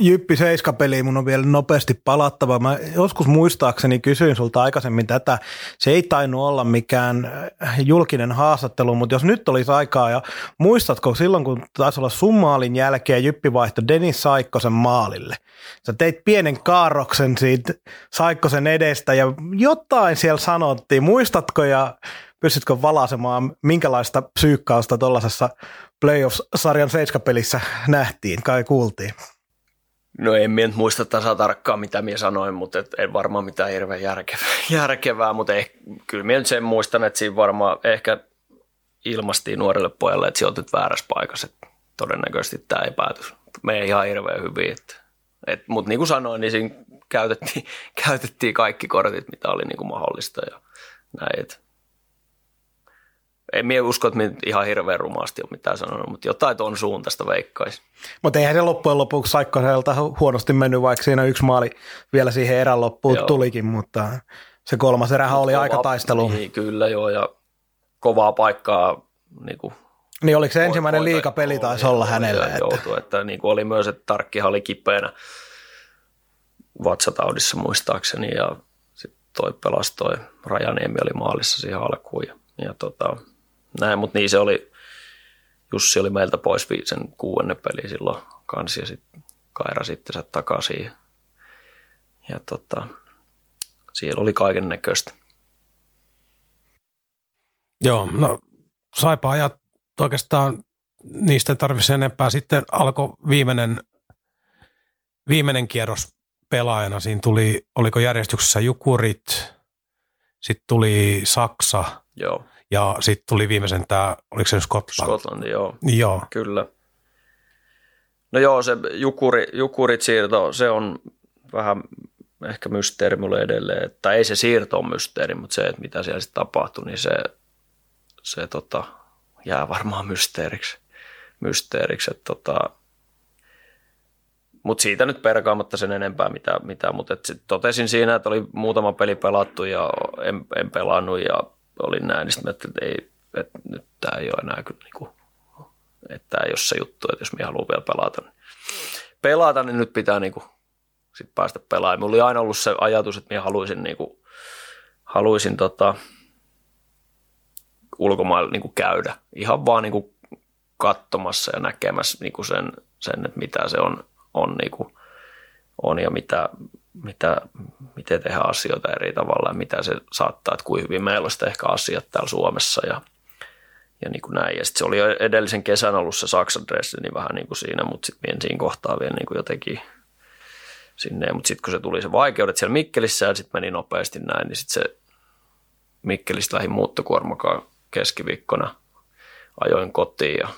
Jyppi 7 peli mun on vielä nopeasti palattava. Mä joskus muistaakseni kysyin sulta aikaisemmin tätä. Se ei tainnut olla mikään julkinen haastattelu, mutta jos nyt olisi aikaa ja muistatko silloin, kun taisi olla sun maalin jälkeen Jyppi vaihtoi Denis Saikkosen maalille. Sä teit pienen kaarroksen siitä Saikkosen edestä ja jotain siellä sanottiin. Muistatko ja pystytkö valasemaan, minkälaista psyykkausta tuollaisessa playoffs-sarjan 7 pelissä nähtiin, kai kuultiin? No en minä muista tasa tarkkaan, mitä minä sanoin, mutta et en varmaan mitään hirveän järkevää, järkevää mutta eh, kyllä minä sen muistan, että siinä varmaan ehkä ilmastiin nuorelle pojalle, että sijoitut väärässä paikassa. Että todennäköisesti tämä ei pääty Me ihan hirveän hyvin. Että, et, mutta niin kuin sanoin, niin siinä käytettiin, käytettiin kaikki kortit, mitä oli niin kuin mahdollista ja näin. Että en minä usko, että minä ihan hirveän rumaasti ole mitään sanonut, mutta jotain tuon suuntaista veikkaisi. Mutta eihän se loppujen lopuksi Saikkoselta huonosti mennyt, vaikka siinä yksi maali vielä siihen erän loppuun joo. tulikin, mutta se kolmas erähän oli kova, aika taistelu. Niin, kyllä joo, ja kovaa paikkaa niin kuin niin oliko se ensimmäinen liikapeli taisi olla hänelle? Että... Joutui, että niin kuin oli myös, että Tarkkihan oli kipeänä vatsataudissa muistaakseni ja sitten toi pelastoi, Rajaniemi oli maalissa siihen alkuun ja, ja tota, näin, mutta niin se oli, Jussi oli meiltä pois sen kuudennen peli silloin kanssa ja sitten Kaira sitten sä takaisin. Ja, ja tota, siellä oli kaiken näköistä. Joo, no saipa ajat oikeastaan niistä tarvitsisi enempää. Sitten alkoi viimeinen, viimeinen kierros pelaajana. Siinä tuli, oliko järjestyksessä Jukurit, sitten tuli Saksa. Joo. Ja sitten tuli viimeisen tämä, oliko se Skotlanti? Skotlanti, joo. Joo. Kyllä. No joo, se jukuri, jukurit siirto, se on vähän ehkä mysteeri mulle edelleen. Tai ei se siirto on mysteeri, mutta se, että mitä siellä sitten tapahtui, niin se, se tota, jää varmaan mysteeriksi. mysteeriksi että tota, mutta siitä nyt perkaamatta sen enempää mitä, mitä mutta totesin siinä, että oli muutama peli pelattu ja en, en pelannut ja olin näin, niin sitten että ei, että nyt tämä ei ole enää kyllä niin kuin, että tämä ei ole se juttu, että jos minä haluan vielä pelata, niin pelata, niin nyt pitää niin kuin, sit päästä pelaamaan. Mulla oli aina ollut se ajatus, että minä haluaisin, niin kuin, haluaisin tota, ulkomailla niin kuin käydä. Ihan vaan niin kuin katsomassa ja näkemässä niin kuin sen, sen, että mitä se on, on, niin kuin, on ja mitä, mitä, miten tehdä asioita eri tavalla ja mitä se saattaa, että kuin hyvin meillä olisi ehkä asiat täällä Suomessa ja, ja niin kuin näin. Ja sitten se oli jo edellisen kesän ollut se Saksan niin vähän niin kuin siinä, mutta sitten siinä kohtaa vielä niin kuin jotenkin sinne. Mutta sitten kun se tuli se vaikeudet siellä Mikkelissä ja sitten meni nopeasti näin, niin sitten se Mikkelistä lähi muuttokuormakaan keskiviikkona. Ajoin kotiin ja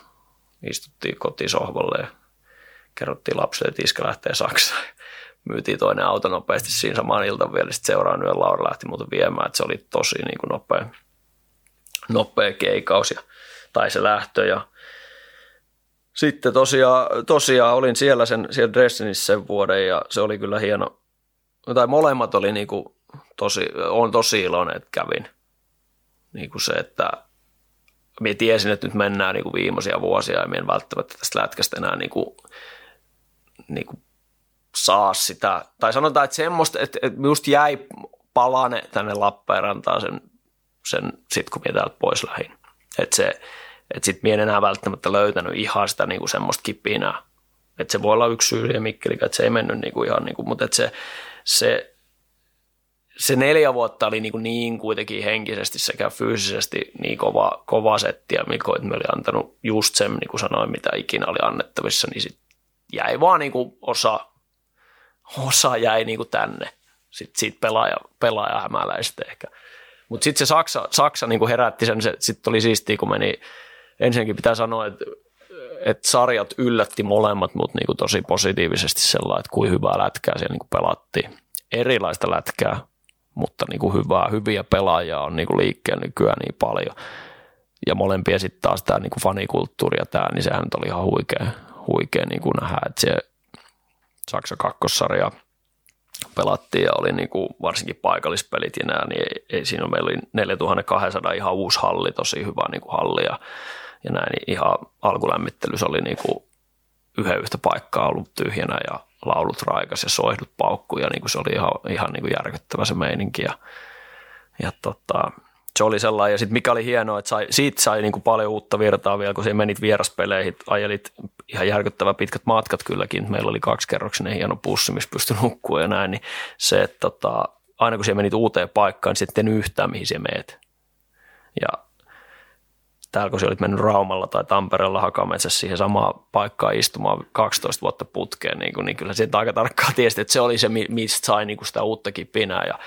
istuttiin kotiin sohvalle ja kerrottiin lapsille, että iskä lähtee Saksaan myytiin toinen auto nopeasti siinä samaan iltaan vielä. Sitten seuraan yön Laura lähti muuten viemään, että se oli tosi niin kuin nopea, nopea keikaus ja, tai se lähtö. Ja sitten tosiaan, tosiaan olin siellä, sen, siellä Dresdenissä sen vuoden ja se oli kyllä hieno. Tai molemmat oli niin kuin tosi, on tosi iloinen, että kävin. Niin kuin se, että minä tiesin, että nyt mennään niin kuin viimeisiä vuosia ja minä en välttämättä tästä lätkästä enää niin kuin, niin kuin saa sitä, tai sanotaan, että semmoista, että, että just jäi palane tänne Lappeenrantaan sen, sen sit kun minä täältä pois lähdin. Että se, Että sit mie en enää välttämättä löytänyt ihan sitä kuin semmoista kipinää. Että se voi olla yksi syy siihen Mikkelikä, että se ei mennyt niin kuin ihan niin kuin, mutta että se, se, se neljä vuotta oli niin, niin kuitenkin henkisesti sekä fyysisesti niin kova, kova setti, ja Mikko, että me oli antanut just sen, niin kuin sanoin, mitä ikinä oli annettavissa, niin sit jäi vaan niin kuin osa, osa jäi niin kuin tänne sit siitä pelaaja, pelaaja hämäläistä ehkä. Mutta sitten se Saksa, Saksa niin kuin herätti sen, sitten oli siistiä, kun meni, ensinnäkin pitää sanoa, että että sarjat yllätti molemmat, mutta niin kuin tosi positiivisesti sellainen, että kuin hyvää lätkää siellä niin kuin pelattiin. Erilaista lätkää, mutta niin kuin hyvää, hyviä pelaajia on niin kuin liikkeellä nykyään niin paljon. Ja molempia sitten taas tämä niin kuin fanikulttuuri ja tämä, niin sehän oli ihan huikea, huikea niin kuin nähdä, että se Saksa kakkossarja pelattiin ja oli niin kuin varsinkin paikallispelit ja nämä, niin ei, ei siinä meillä oli 4200 ihan uusi halli, tosi hyvä niin kuin halli ja, ja näin, niin ihan alkulämmittelyssä oli niin kuin yhden yhtä paikkaa ollut tyhjänä ja laulut raikas ja soihdut paukku ja niin kuin se oli ihan, ihan niin kuin järkyttävä se meininki ja, ja tota, se oli sellainen, ja sitten mikä oli hienoa, että sai, siitä sai niin kuin paljon uutta virtaa vielä, kun se menit vieraspeleihin, ajelit ihan järkyttävä pitkät matkat kylläkin, meillä oli kaksikerroksinen hieno pussi, missä pystyi nukkua ja näin, niin se, että tota, aina kun se menit uuteen paikkaan, niin sitten yhtään, mihin se meet. Ja täällä kun olit mennyt Raumalla tai Tampereella Hakametsässä siihen samaan paikkaan istumaan 12 vuotta putkeen, niin, kuin, niin kyllä sieltä aika tarkkaan tiesi, että se oli se, mistä sai niin kuin sitä uutta kipinää. Ja,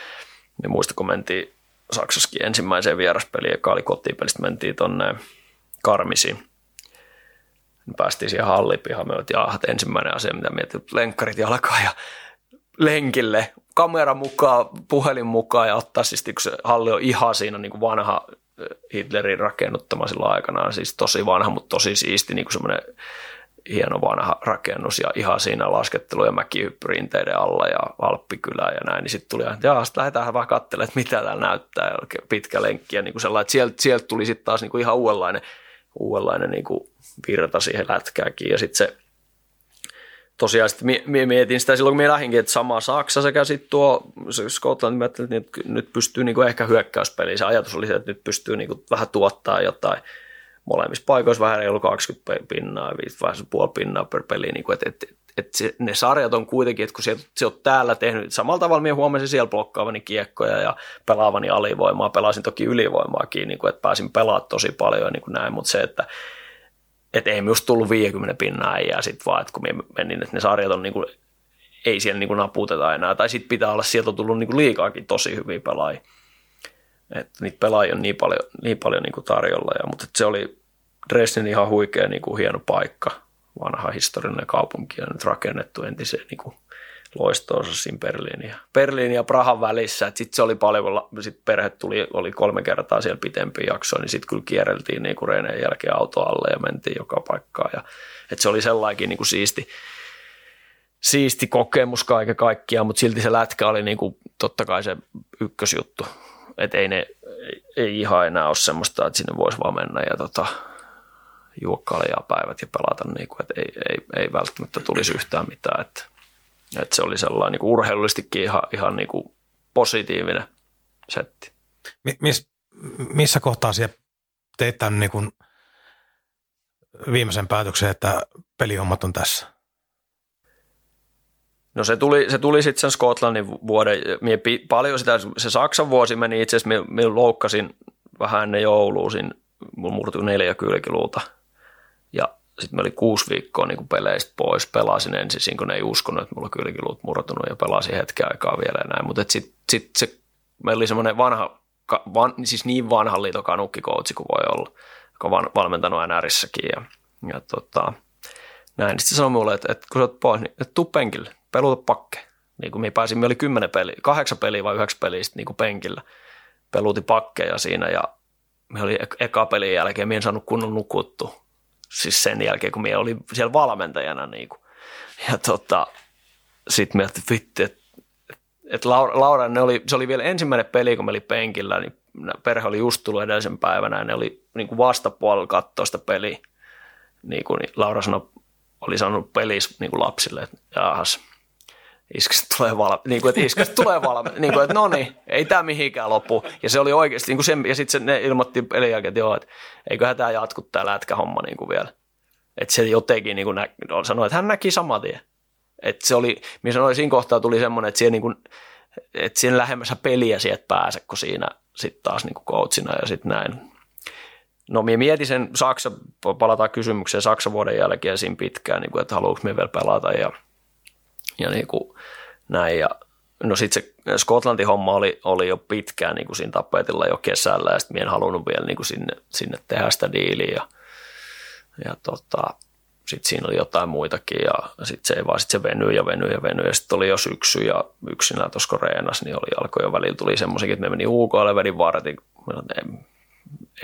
ja muista, kun mentiin Saksassakin ensimmäiseen vieraspeliin, joka oli kotipelistä, mentiin tuonne Karmisiin. Päästiin siihen hallipihaan, me oltiin että ensimmäinen asia, mitä mietin, lenkkarit jalkaa ja lenkille, kamera mukaan, puhelin mukaan ja ottaa siis, kun se halli on ihan siinä niin kuin vanha Hitlerin rakennuttama silloin aikanaan, siis tosi vanha, mutta tosi siisti, niin kuin semmoinen hieno vanha rakennus ja ihan siinä laskettelu- ja mäkihyppyrinteiden alla ja Alppikylä ja näin, niin sitten tuli, että jaa, sitten lähdetään vähän katselemaan, että mitä täällä näyttää, ja pitkä lenkki ja niin kuin sellainen, että sieltä, sieltä tuli sitten taas niin kuin ihan uudenlainen, uudenlainen niin kuin virta siihen lätkääkin ja sitten se tosiaan sitten mietin sitä silloin, kun minä lähdinkin, että sama Saksa sekä sitten tuo Scotland, mä että nyt pystyy niin kuin ehkä hyökkäyspeliin. Se ajatus oli se, että nyt pystyy niin kuin vähän tuottaa jotain molemmissa paikoissa vähän reilu 20 pinnaa, 5 puoli pinnaa per peli, niin kuin, että, että, se, ne sarjat on kuitenkin, että kun se, se on täällä tehnyt, samalla tavalla minä huomasin siellä blokkaavani kiekkoja ja pelaavani alivoimaa, pelasin toki ylivoimaakin, niin kuin, että pääsin pelaamaan tosi paljon niin kuin näin, mutta se, että että ei myös tullut 50 pinnaa ja sitten vaan, että kun menin, että ne sarjat on niin kuin, ei siellä niin kuin naputeta enää, tai sitten pitää olla, sieltä on tullut niin kuin liikaakin tosi hyviä pelaajia. Että niitä pelaajia on niin paljon, niin paljon niin kuin tarjolla, ja, mutta se oli Dresden ihan huikea niin kuin hieno paikka, vanha historiallinen kaupunki ja nyt rakennettu entiseen niin kuin loistoonsa siinä Berliinin ja, Berliin ja Prahan välissä. Sitten se oli paljon, sit perhe tuli, oli kolme kertaa siellä pitempi jakso, niin sitten kyllä kierreltiin niin kuin Reineen jälkeen auto alle ja mentiin joka paikkaan. Ja, et se oli sellainen niin kuin siisti, siisti kokemus kaiken kaikkiaan, mutta silti se lätkä oli niin kuin, totta kai se ykkösjuttu. Että ei, ne, ei, ihan enää ole semmoista, että sinne voisi vaan mennä ja tota, juokkailla päivät ja pelata, niin kuin, että ei, ei, ei välttämättä tulisi yhtään mitään. Että että se oli sellainen niin kuin urheilullisestikin ihan, ihan niin kuin positiivinen setti. Mis, missä kohtaa teit tämän niin kuin viimeisen päätöksen, että pelihommat on tässä? No se tuli, se tuli sitten sen Skotlannin vuoden, mie paljon sitä, se Saksan vuosi meni itse asiassa, minä loukkasin vähän ennen joulua, siinä murtui neljä kylkiluuta. Ja sitten mä olin kuusi viikkoa niin peleistä pois, pelasin ensin, kun ne ei uskonut, että mulla kylläkin luut murtunut ja pelasin hetken aikaa vielä ja näin, mutta sitten sit se, meillä oli semmoinen vanha, van, siis niin vanha liitokanukkikoutsi kuin voi olla, joka on valmentanut NRissäkin ja, ja tota, näin. Sitten se sanoi mulle, että, että kun sä oot pois, niin tuu penkille, peluta pakke. Niin kuin me pääsin, me oli kymmenen peliä, kahdeksan peliä vai yhdeksän peliä sitten niin kuin penkillä. Peluti pakkeja siinä ja me oli eka pelin jälkeen, me en saanut kunnon nukuttu siis sen jälkeen, kun minä olin siellä valmentajana. Niin kuin. Ja tota, sitten me vittu, että et Laura, Laura ne oli, se oli vielä ensimmäinen peli, kun me oli penkillä, niin perhe oli just tullut edellisen päivänä ja ne oli niin kuin vastapuolella katsoa sitä peliä. Niin kuin, Laura sanoi, oli sanonut pelissä niin kuin lapsille, että jahas. Iskästä tulee valmi, niin kuin, että tulee valmi, niin kuin, että no niin, ei tämä mihinkään loppu. Ja se oli oikeasti, niin kuin sen, ja sitten ne ilmoitti pelin jälkeen, että joo, että eiköhän tämä jatku tämä lätkähomma niin kuin vielä. Että se jotenkin niin kuin nä, sanoi, että hän näki saman tien. Että se oli, minä sanoin, siinä kohtaa tuli semmoinen, että siihen, niin kuin, että siihen lähemmässä peliä sieltä pääse, kun siinä sitten taas niin kuin coachina ja sitten näin. No minä mietin sen Saksa, palataan kysymykseen Saksan vuoden jälkeen siinä pitkään, niin kuin, että haluanko me vielä pelata ja, ja niin kuin näin. Ja, no sitten se Skotlantin homma oli, oli jo pitkään niin kuin siinä tapetilla jo kesällä ja sitten en halunnut vielä niin kuin sinne, sinne tehdä sitä diiliä ja, ja tota, sitten siinä oli jotain muitakin ja sitten se ei vaan sit se venyi ja venyi ja venyi ja sitten oli jo syksy ja yksinään tuossa Koreenassa niin oli, alkoi jo välillä tuli semmoisikin, että me meni UK ja vedin vartin, ei,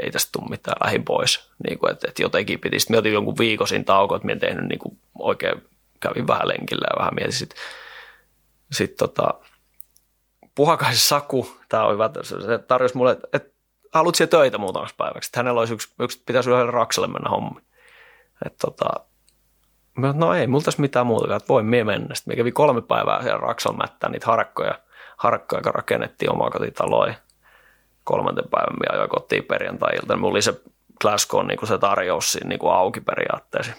ei tästä tule mitään, lähin pois. Niin kuin, että, että jotenkin piti. Sitten otin jonkun viikon siinä tauko, että minä en tehnyt niin kuin oikein, kävin vähän lenkillä ja vähän mietin sitten sit tota, Puhakaisen Saku, tämä on hyvä, se tarjosi mulle, että, että haluat siellä töitä muutamaksi päiväksi. Että hänellä olisi yksi, yksi pitäisi yhdelle Raksalle mennä hommiin. Että tota, Mä no ei, multa mitään muuta, että voin mie mennä. Sitten me kolme päivää siellä Raksalla mättää niitä harakkoja, harakkoja, joka rakennettiin omaa kotitaloa. Kolmanten päivän me ajoin kotiin perjantai-ilta. Mulla oli se Glasgow niin se tarjous siinä niin kuin auki periaatteessa.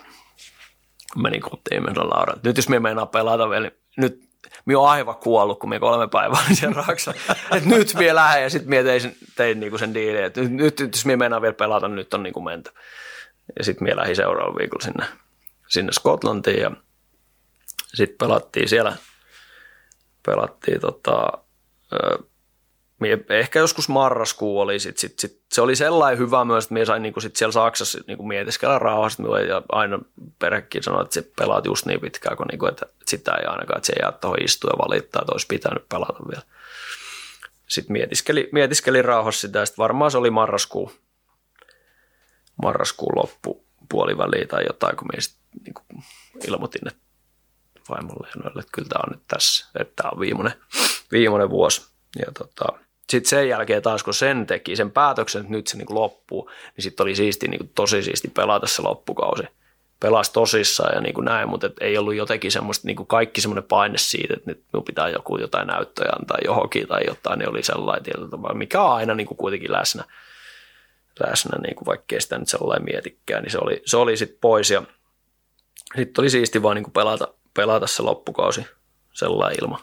Menin kotiin meidän Laura. Nyt jos me meinaa pelata vielä, niin nyt minä olen aivan kuollut, kun minä kolme päivää olin siellä Raksalla. että nyt minä lähden ja sitten minä tein, tein niinku sen diilin, että nyt, nyt, jos minä meinaan vielä pelata, niin nyt on niinku mentä. Ja sitten minä lähdin seuraavalla viikolla sinne sinne Skotlantiin ja sitten pelattiin siellä, pelattiin tota, ehkä joskus marraskuu oli, sit, sit, sit, se oli sellainen hyvä myös, että minä sain niinku sit siellä Saksassa niinku mietiskellä rauhassa, ja aina perhekin sanoi, että se pelaat just niin pitkään, kun niinku, että sitä ei ainakaan, että se jää tuohon istua ja valittaa, että olisi pitänyt pelata vielä. Sitten mietiskeli, mietiskeli rauhassa sitä, ja sitten varmaan se oli marraskuu, marraskuun loppu, puoliväliin tai jotain, kun minä niin kuin ilmoitin vaimolle ja noille, että kyllä tämä on nyt tässä, että tämä on viimeinen, viimeinen vuosi. Ja tota, sitten sen jälkeen taas, kun sen teki, sen päätöksen, että nyt se niin loppuu, niin sitten oli siisti, niin kuin, tosi siisti pelata se loppukausi. Pelasi tosissaan ja niin kuin näin, mutta et ei ollut jotenkin semmoista, niin kuin kaikki semmoinen paine siitä, että nyt minun pitää joku jotain näyttöjä antaa johonkin tai jotain, niin oli sellainen tietyllä mikä on aina niin kuin kuitenkin läsnä läsnä, niin kuin vaikkei sitä nyt sellainen mietikään, niin se oli, se oli sitten pois ja sitten oli siisti vaan niin kuin pelata, pelata se loppukausi sellainen ilman,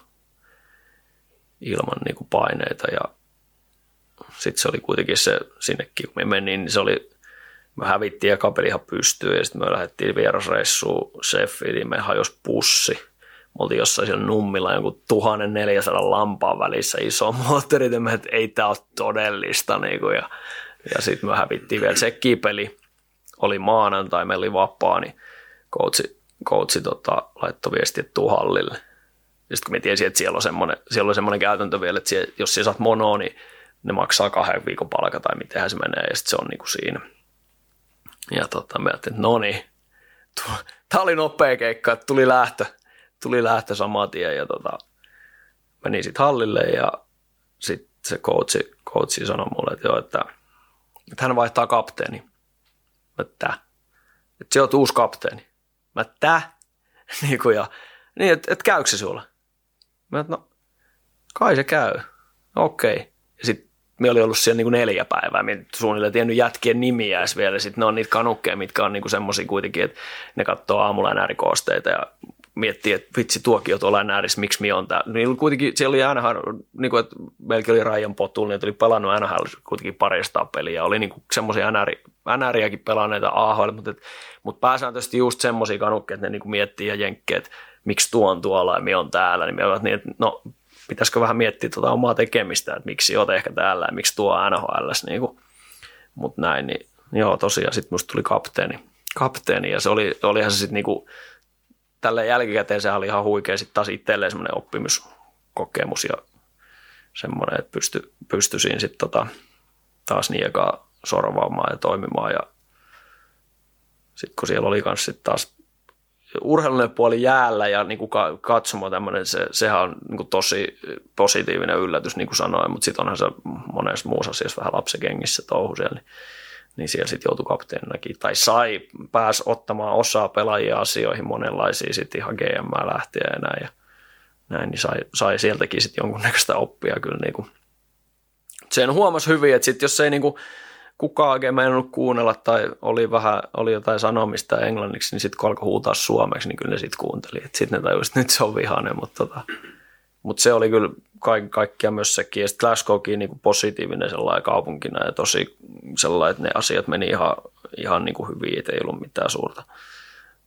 ilman niin kuin paineita ja sitten se oli kuitenkin se sinnekin, kun me menin, niin se oli, me hävittiin ja kapelihan pystyy ja sitten me lähdettiin vierasreissuun Sheffieldiin, me hajos pussi. Me oltiin jossain siellä nummilla jonkun 1400 lampaan välissä iso moottori, että ei tämä ole todellista. Niin kuin, ja ja sitten me hävittiin vielä sekkipeli. Oli maanantai, meillä oli vapaa, niin coachi, coachi tota, laittoi viestiä, että tuu hallille. Sitten kun me tiesin, että siellä on semmoinen, siellä on semmoinen käytäntö vielä, että siellä, jos siellä saat monoa, niin ne maksaa kahden viikon palka tai miten se menee, ja sitten se on niinku siinä. Ja tota, me ajattelin, että no niin, tämä oli nopea keikka, että tuli lähtö, tuli lähtö saman tien, ja tota, menin sitten hallille, ja sitten se coachi, coachi sanoi mulle, että joo, että – että hän vaihtaa kapteeni. Mä että Että se on uusi kapteeni. Mä että niin kuin ja, niin, että et käykö se sulla? Mä no, kai se käy. Okei. Okay. Ja sitten me oli ollut siellä niin kuin neljä päivää. Me suunnilleen tiennyt jätkien nimiä edes vielä. Sitten ne on niitä kanukkeja, mitkä on niin kuin semmoisia kuitenkin, että ne katsoo aamulla näärikoosteita ja miettii, että vitsi tuokin on tuolla NRissä, miksi minä on täällä. Niin kuitenkin siellä oli aina, niin kuin, että melkein oli Rajan potul, niin oli pelannut NHL kuitenkin parista peliä. Oli niin semmoisia NR, NRiäkin pelanneita AHL, mutta, et, mutta pääsääntöisesti just semmoisia kanukkeja, että ne niin miettii ja jenkkii, että miksi tuo on tuolla ja minä on täällä. Niin me ovat niin, että no pitäisikö vähän miettiä tuota omaa tekemistä, että miksi olet ehkä täällä ja miksi tuo NHL. Niin. Mutta näin, niin joo tosiaan sitten musta tuli kapteeni. kapteeni ja se oli, olihan se sitten niinku, tälle jälkikäteen se oli ihan huikea sitten taas itselleen semmoinen oppimiskokemus ja semmoinen, että pysty, pystyisin sitten tota, taas niekaa sorvaamaan ja toimimaan ja sitten kun siellä oli kanssa sit taas urheilullinen puoli jäällä ja niin kuin katsomo tämmöinen, se, sehän on niin kuin tosi positiivinen yllätys, niin kuin sanoin, mutta sitten onhan se monessa muussa asiassa vähän lapsekengissä touhu siellä, niin niin siellä sitten joutui kapteeninakin, tai sai, pääs ottamaan osaa pelaajia asioihin monenlaisia sitten ihan GM lähtien ja näin. Ja, näin, niin sai, sai sieltäkin sitten jonkunnäköistä oppia kyllä niin kuin. Sen huomasi hyvin, että sit jos ei niin kuin kukaan oikein meinannut kuunnella tai oli vähän, oli jotain sanomista englanniksi, niin sitten kun alkoi huutaa suomeksi, niin kyllä ne sitten kuunteli. Sitten ne tajusivat, että nyt se on vihainen, mutta, tota, mutta se oli kyllä kaiken kaikkiaan myös sekin. Ja sitten Glasgowkin niin kuin positiivinen sellainen kaupunkina ja tosi sellainen, että ne asiat meni ihan, ihan niin kuin hyvin, että ei ollut mitään suurta,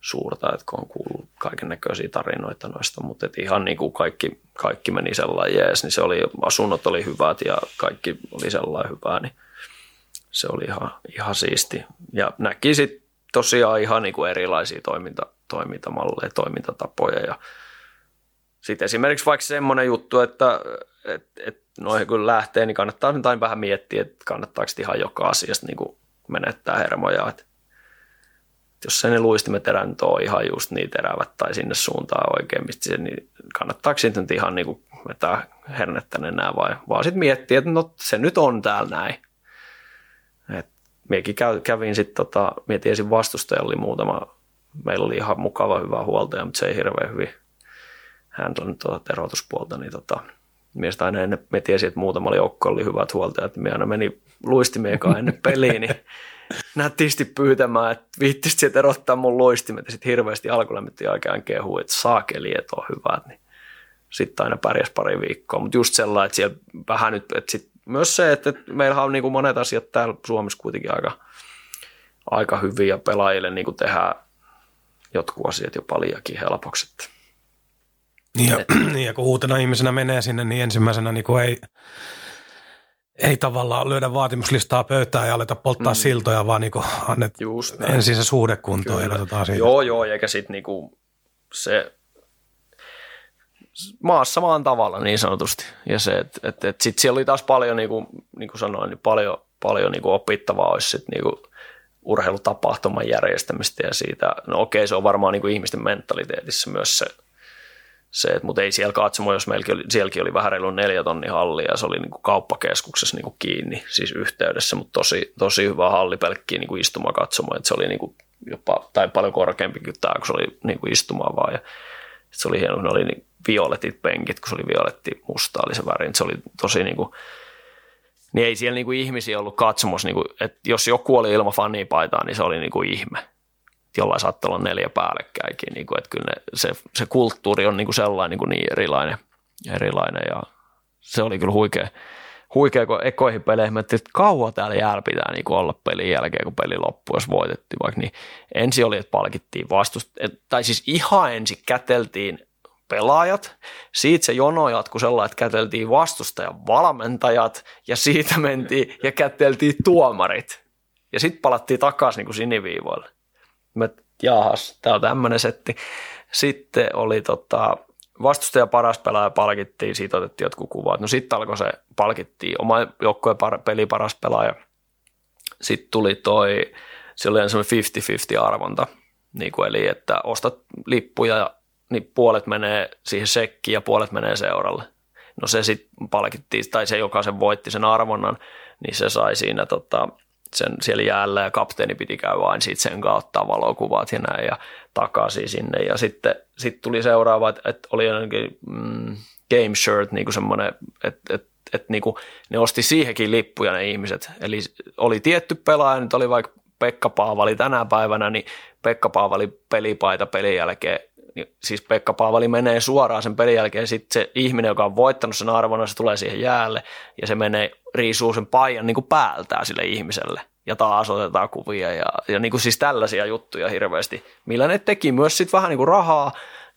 suurta että kun on kuullut kaiken näköisiä tarinoita noista, mutta että ihan niin kuin kaikki, kaikki meni sellainen jees, niin se oli, asunnot oli hyvät ja kaikki oli sellainen hyvää, niin se oli ihan, ihan siisti. Ja näki sitten tosiaan ihan niin kuin erilaisia toiminta, toimintamalleja, toimintatapoja ja sitten esimerkiksi vaikka semmoinen juttu, että et, et noihin kun lähtee, niin kannattaa nyt aina vähän miettiä, että kannattaako ihan joka asiasta niin kuin menettää hermoja. Että jos ne luistimet erä nyt ole ihan just niin terävät tai sinne suuntaan oikein, mistä se, niin kannattaako sitten nyt ihan niin kuin vetää hernettä enää vai vaan sitten miettiä, että no se nyt on täällä näin. Miekin kävin sitten, tota, mietin ensin vastustajalla oli muutama, meillä oli ihan mukava hyvä huoltaja, mutta se ei hirveän hyvin handlannut tuota terotuspuolta, niin tota, miestä aina ennen, me tiesi, että muutamalla joukko oli hyvät huoltajat, me aina meni luistimien kanssa ennen peliä, niin nätisti pyytämään, että viittisit sieltä erottaa mun luistimet ja sitten hirveästi alkulämmitti oikein kehuu, että saakeli, että on hyvät, niin sitten aina pärjäs pari viikkoa, mutta just sellainen, että siellä vähän nyt, että sit myös se, että meillä on niin kuin monet asiat täällä Suomessa kuitenkin aika, aika hyviä ja pelaajille niin kuin tehdään jotkut asiat jopa liiakin helpoksi. Niin ja, niin ja kun uutena ihmisenä menee sinne, niin ensimmäisenä niin kuin ei, ei tavallaan lyödä vaatimuslistaa pöytään ja aleta polttaa mm. siltoja, vaan niin kuin annet ensin se suhde kuntoon ja katsotaan siitä. Joo, joo, eikä sitten niin kuin se maassa maan tavalla niin sanotusti. Ja se, että et, et sitten siellä oli taas paljon, niin kuin, niin kuin sanoin, niin paljon, paljon niin kuin opittavaa olisi sit niin kuin urheilutapahtuman järjestämistä ja siitä, no okei, se on varmaan niin kuin ihmisten mentaliteetissa myös se, se että, mutta ei siellä katsomo, jos meilläkin oli, sielläkin oli vähän reilu neljä tonni hallia ja se oli niin kuin kauppakeskuksessa niin kuin kiinni, siis yhteydessä, mutta tosi, tosi hyvä halli pelkkiä niin kuin istumakatsomo, että se oli niin kuin jopa, tai paljon korkeampi kuin tämä, kun se oli niin kuin istumaa vaan ja se oli hieno, ne oli niin violetit penkit, kun se oli violetti musta oli se väri, se oli tosi niin kuin, niin ei siellä niin kuin ihmisiä ollut katsomassa, niin kuin, että jos joku oli ilman fanipaitaa, niin se oli niin kuin ihme. Jollain saattoi olla neljä päällekkäinkin, niin kuin, että kyllä ne, se, se, kulttuuri on niin kuin sellainen niin, kuin niin erilainen, erilainen ja se oli kyllä huikea, huikea kun ekoihin peleihin, että kauan täällä jäällä pitää niin kuin olla pelin jälkeen, kun peli loppui, jos voitettiin vaikka, niin ensi oli, että palkittiin vastusta, tai siis ihan ensin käteltiin pelaajat. Siitä se jono jatkui sellainen, että käteltiin vastustajan valmentajat ja siitä mentiin ja käteltiin tuomarit. Ja sitten palattiin takaisin niin siniviivoille. Mä, jaahas, tää on tämmöinen setti. Sitten oli tota, vastustaja paras pelaaja palkittiin, siitä otettiin jotkut kuvat. No sitten alkoi se, palkittiin oma joukkueen par, peli paras pelaaja. Sitten tuli toi, se oli semmoinen 50-50 arvonta, niin kuin eli että ostat lippuja ja niin puolet menee siihen sekkiin ja puolet menee seuralle. No se sitten palkittiin, tai se joka sen voitti sen arvonnan, niin se sai siinä tota, sen siellä jäällä ja kapteeni piti käydä vain siitä sen kautta valokuvat ja näin ja takaisin sinne. Ja sitten sit tuli seuraava, että, että oli jonnekin mm, game shirt, niin kuin semmoinen, että, että, että niin kuin ne osti siihenkin lippuja ne ihmiset. Eli oli tietty pelaaja, nyt oli vaikka Pekka Paavali tänä päivänä, niin Pekka Paavali pelipaita pelin jälkeen siis Pekka Paavali menee suoraan sen pelin jälkeen, sitten se ihminen, joka on voittanut sen arvon, se tulee siihen jäälle ja se menee, riisuu sen paijan niin kuin päältään sille ihmiselle ja taas otetaan kuvia ja, ja niin kuin siis tällaisia juttuja hirveästi, millä ne teki myös sitten vähän niin kuin rahaa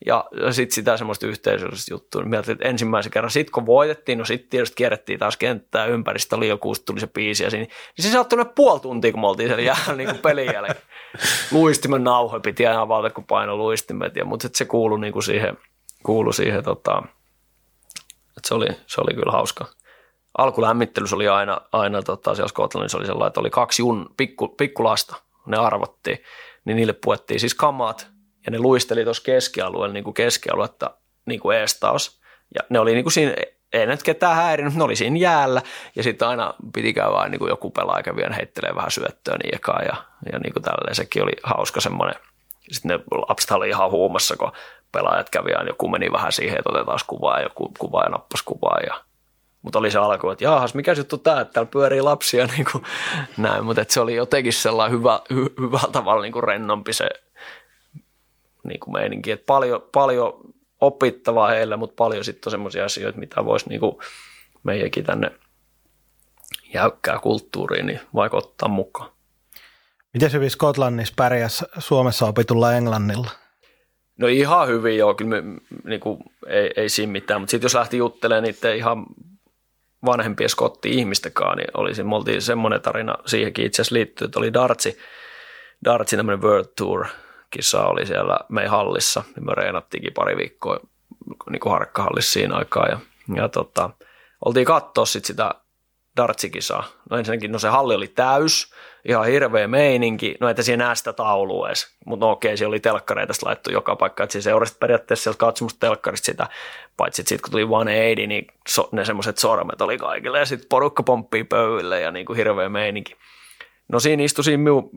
ja, sitten sitä semmoista yhteisöllistä juttua. Niin että ensimmäisen kerran, sitten kun voitettiin, no sitten tietysti kierrettiin taas kenttää ympäristä, oli joku, tuli se biisi ja siinä, niin se saattoi noin puoli tuntia, kun me oltiin siellä jäällä niin kuin pelin jälkeen. Luistimen nauhoja piti aina avata, kun paino luistimet, ja, mutta se kuului niin kuin siihen, kuului siihen tota, että se oli, se oli kyllä hauska. Alkulämmittelyssä oli aina, aina tota, siellä Skotlannissa oli sellainen, että oli kaksi jun, pikku, pikkulasta, ne arvottiin, niin niille puettiin siis kamat, ja ne luisteli tuossa keskialueella niin kuin keskialuetta niin kuin eestaus. Ja ne oli niin kuin siinä, ei nyt ketään häirinyt, ne oli siinä jäällä ja sitten aina piti käydä niin kuin joku pelaaja kävi heittelee vähän syöttöä niin ekaan ja, ja niin kuin tälleen sekin oli hauska semmoinen. Sitten ne lapset oli ihan huumassa, kun pelaajat kävi aina, joku meni vähän siihen, että otetaan kuvaa ja joku kuvaa ja nappas kuvaa ja mutta oli se alku, että jaahas, mikä juttu tämä, että täällä pyörii lapsia niin kuin näin, mutta se oli jotenkin sellainen hyvä, hy, hyvällä tavalla niin kuin rennompi se niin kuin meininki, että paljon, paljon opittavaa heille, mutta paljon sitten semmoisia asioita, mitä voisi niin kuin meidänkin tänne jäykkää kulttuuriin niin vaikka ottaa mukaan. Miten hyvin Skotlannissa pärjäs Suomessa opitulla englannilla? No ihan hyvin joo, kyllä me, niin kuin, ei, ei siinä mitään, mutta sitten jos lähti juttelemaan niiden ihan vanhempien skotti-ihmistäkaan, niin oli, me oltiin semmoinen tarina siihenkin itse asiassa liittyy, että oli Dartsi, Dartsi tämmöinen World Tour kisa oli siellä meidän hallissa, niin me reenattiinkin pari viikkoa niin kuin harkkahallissa siinä aikaa. Ja, ja tota, oltiin katsoa sit sitä dartsikisaa. No ensinnäkin, no se halli oli täys, ihan hirveä meininki, no että siinä näe sitä taulua edes, mutta no okei, siellä oli telkkareita laittu joka paikka, että se seurasi periaatteessa sieltä katsomusta telkkarista sitä, paitsi sitten kun tuli One Aidi, niin so, ne semmoiset sormet oli kaikille. Ja sitten porukka pomppii pöydille ja niin kuin hirveä meininki. No siinä istui siinä minun